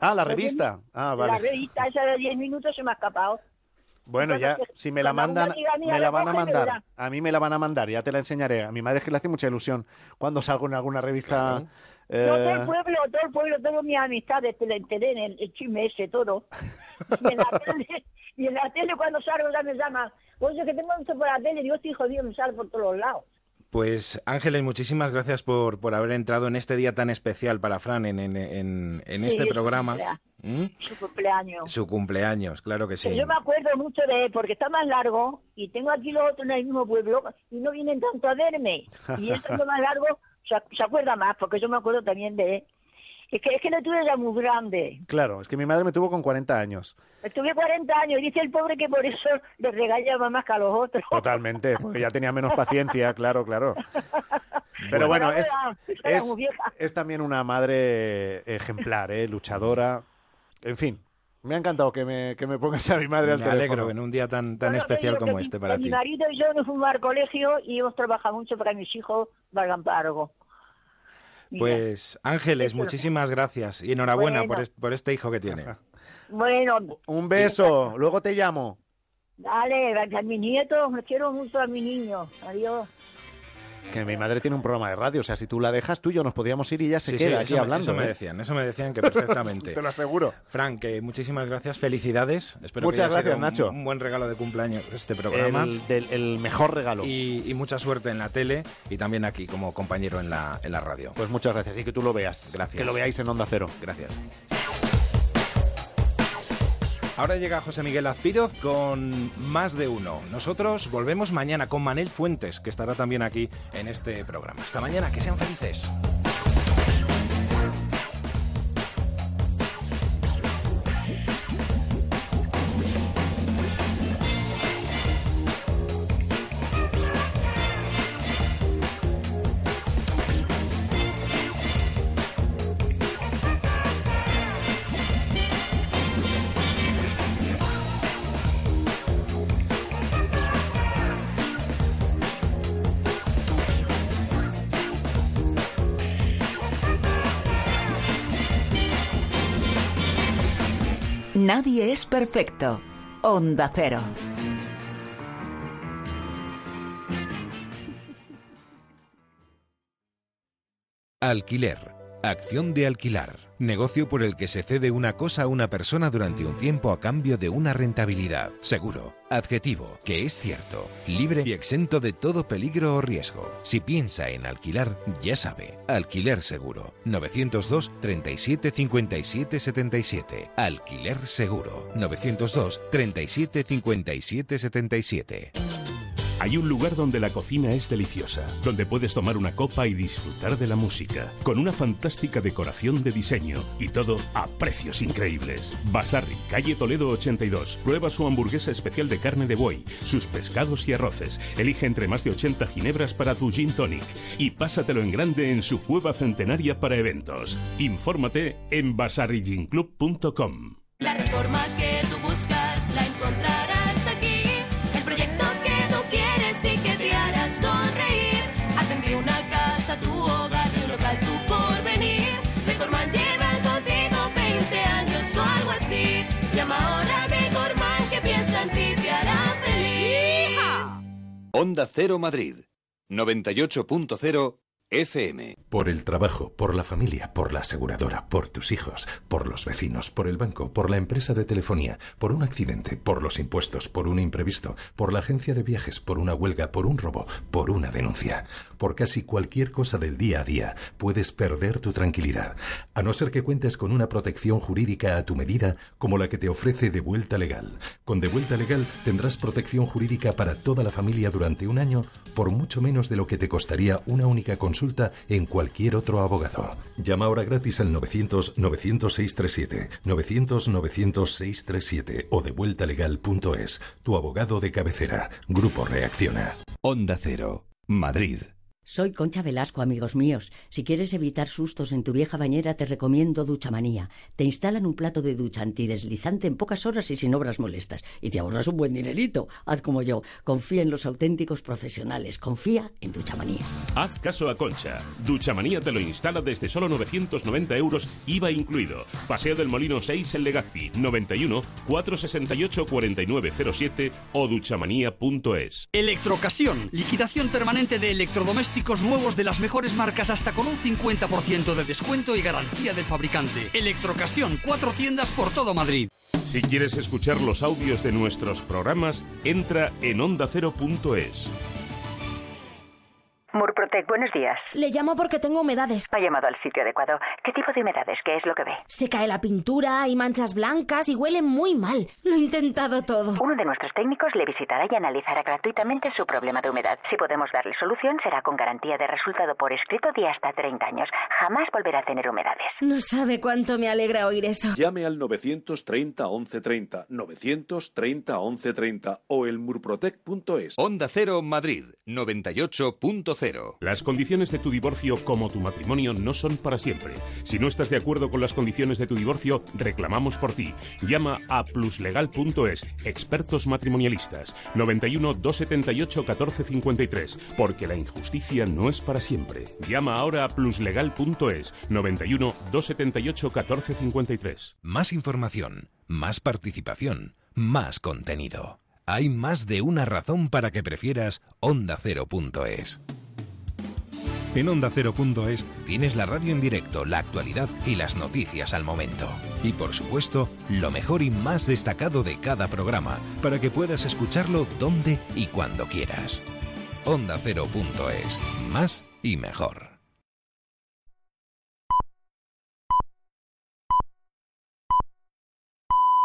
Ah, la revista. Ah, La revista esa de 10 minutos se me ha escapado. Bueno, ya, si me la mandan, amiga me la la van a mandar. A mí me la van a mandar, ya te la enseñaré. A mi madre es que le hace mucha ilusión cuando salgo en alguna revista. Eh, No, todo el pueblo, todo el pueblo, todas mis amistades, te lo enteré en el, el chisme ese, todo. Y en, la tele, y en la tele cuando salgo ya me llaman, oye, que tengo visto por la tele, digo, sí, hijo mío, me sale por todos lados. Pues Ángeles, muchísimas gracias por, por haber entrado en este día tan especial para Fran en, en, en, en Sí, este su programa. cumpleaños. ¿Mm? Su cumpleaños. Su cumpleaños, claro que sí. Pero yo me acuerdo mucho de él porque está más largo y tengo aquí los otros en el mismo pueblo y no vienen tanto a verme. Y él siendo más largo se, ac- se acuerda más porque yo me acuerdo también de. Es que, es que lo tuve ya muy grande. Claro, es que mi madre me tuvo con 40 años. Tuve 40 años y dice el pobre que por eso le regañaba más que a los otros. Totalmente, porque ya tenía menos paciencia, claro, claro. Pero Bueno, bueno, es, era es, es también una madre ejemplar, ¿eh? luchadora. En fin, me ha encantado que me, que me pongas a mi madre al Me teléfono. alegro en un día tan, tan Bueno, especial como este mi- para Mi ti. marido y yo nos fuimos al colegio y hemos trabajado mucho para que mis hijos valgan para algo. Mira. Pues Ángeles, muchísimas gracias y enhorabuena Bueno. por, es- por este hijo que tiene. Bueno, Un beso, luego te llamo. dale, a mis nietos, me quiero mucho a mi niño. Adiós. Que mi madre tiene un programa de radio, o sea, si tú la dejas, tú y yo nos podríamos ir y ya se Sí, queda aquí me- hablando. Eso me ¿eh? decían, eso me decían que perfectamente. Te lo aseguro. Frank, que muchísimas gracias, felicidades. Espero Muchas que sido gracias, un- Nacho. Un buen regalo de cumpleaños este programa. El, del- el mejor regalo. Y, y mucha suerte en la tele y también aquí como compañero en la, en la radio. Pues muchas gracias y que tú lo veas. Gracias. Que lo veáis en Onda Cero. Gracias. Ahora llega José Miguel Azpiroz con más de uno. Nosotros volvemos mañana con Manel Fuentes, que estará también aquí en este programa. Hasta mañana, que sean felices. Es perfecto. Onda Cero. Alquiler. Acción de alquilar. Negocio por el que se cede una cosa a una persona durante un tiempo a cambio de una rentabilidad. Seguro. Adjetivo. Que es cierto. Libre y exento de todo peligro o riesgo. Si piensa en alquilar, ya sabe. Alquiler seguro. 902 37 57 77. Alquiler seguro. 902 37 57 77. Hay un lugar donde la cocina es deliciosa, donde puedes tomar una copa y disfrutar de la música, con una fantástica decoración de diseño y todo a precios increíbles. Basarri, calle Toledo 82. Prueba su hamburguesa especial de carne de buey, sus pescados y arroces. Elige entre más de 80 ginebras para tu gin tonic y pásatelo en grande en su cueva centenaria para eventos. Infórmate en basarriginclub.com. La reforma que tú buscas la encontrarás Onda Cero Madrid, 98.0 FM. Por el trabajo, por la familia, por la aseguradora, por tus hijos, por los vecinos, por el banco, por la empresa de telefonía, por un accidente, por los impuestos, por un imprevisto, por la agencia de viajes, por una huelga, por un robo, por una denuncia. Por casi cualquier cosa del día a día puedes perder tu tranquilidad, a no ser que cuentes con una protección jurídica a tu medida como la que te ofrece De Vuelta Legal. Con De Vuelta Legal tendrás protección jurídica para toda la familia durante un año por mucho menos de lo que te costaría una única consulta en cualquier otro abogado. Llama ahora gratis al 900-900-637, 900-900-637 o devueltalegal.es. Tu abogado de cabecera. Grupo Reacciona. Onda Cero, Madrid. Soy Concha Velasco, amigos míos. Si quieres evitar sustos en tu vieja bañera, te recomiendo Duchamanía. Te instalan un plato de ducha antideslizante en pocas horas y sin obras molestas. Y te ahorras un buen dinerito. Haz como yo. Confía en los auténticos profesionales. Confía en Duchamanía. Haz caso a Concha. Duchamanía te lo instala desde solo 990 euros, IVA incluido. Paseo del Molino 6 en Legazpi, 91 468 4907 o duchamanía.es. Electrocasión, liquidación permanente de electrodomésticos nuevos de las mejores marcas hasta con un 50% de descuento y garantía del fabricante. Electrocasión, cuatro tiendas por todo Madrid. Si quieres escuchar los audios de nuestros programas, entra en ondacero.es. Murprotec, buenos días. Le llamo porque tengo humedades. Ha llamado al sitio adecuado. ¿Qué tipo de humedades? ¿Qué es lo que ve? Se cae la pintura, hay manchas blancas y huele muy mal. Lo he intentado todo. Uno de nuestros técnicos le visitará y analizará gratuitamente su problema de humedad. Si podemos darle solución, será con garantía de resultado por escrito de hasta 30 años. Jamás volverá a tener humedades. No sabe cuánto me alegra oír eso. Llame al 930 1130, 930 1130 o el murprotec.es. Onda Cero Madrid 98.0 las condiciones de tu divorcio como tu matrimonio no son para siempre. Si no estás de acuerdo con las condiciones de tu divorcio, reclamamos por ti. Llama a pluslegal.es, expertos matrimonialistas, 91 278 1453, porque la injusticia no es para siempre. Llama ahora a pluslegal.es, 91 278 1453. Más información, más participación, más contenido. Hay más de una razón para que prefieras ondacero.es. En Onda Cero.es tienes la radio en directo, la actualidad y las noticias al momento. Y por supuesto, lo mejor y más destacado de cada programa, para que puedas escucharlo donde y cuando quieras. Onda Cero.es, más y mejor.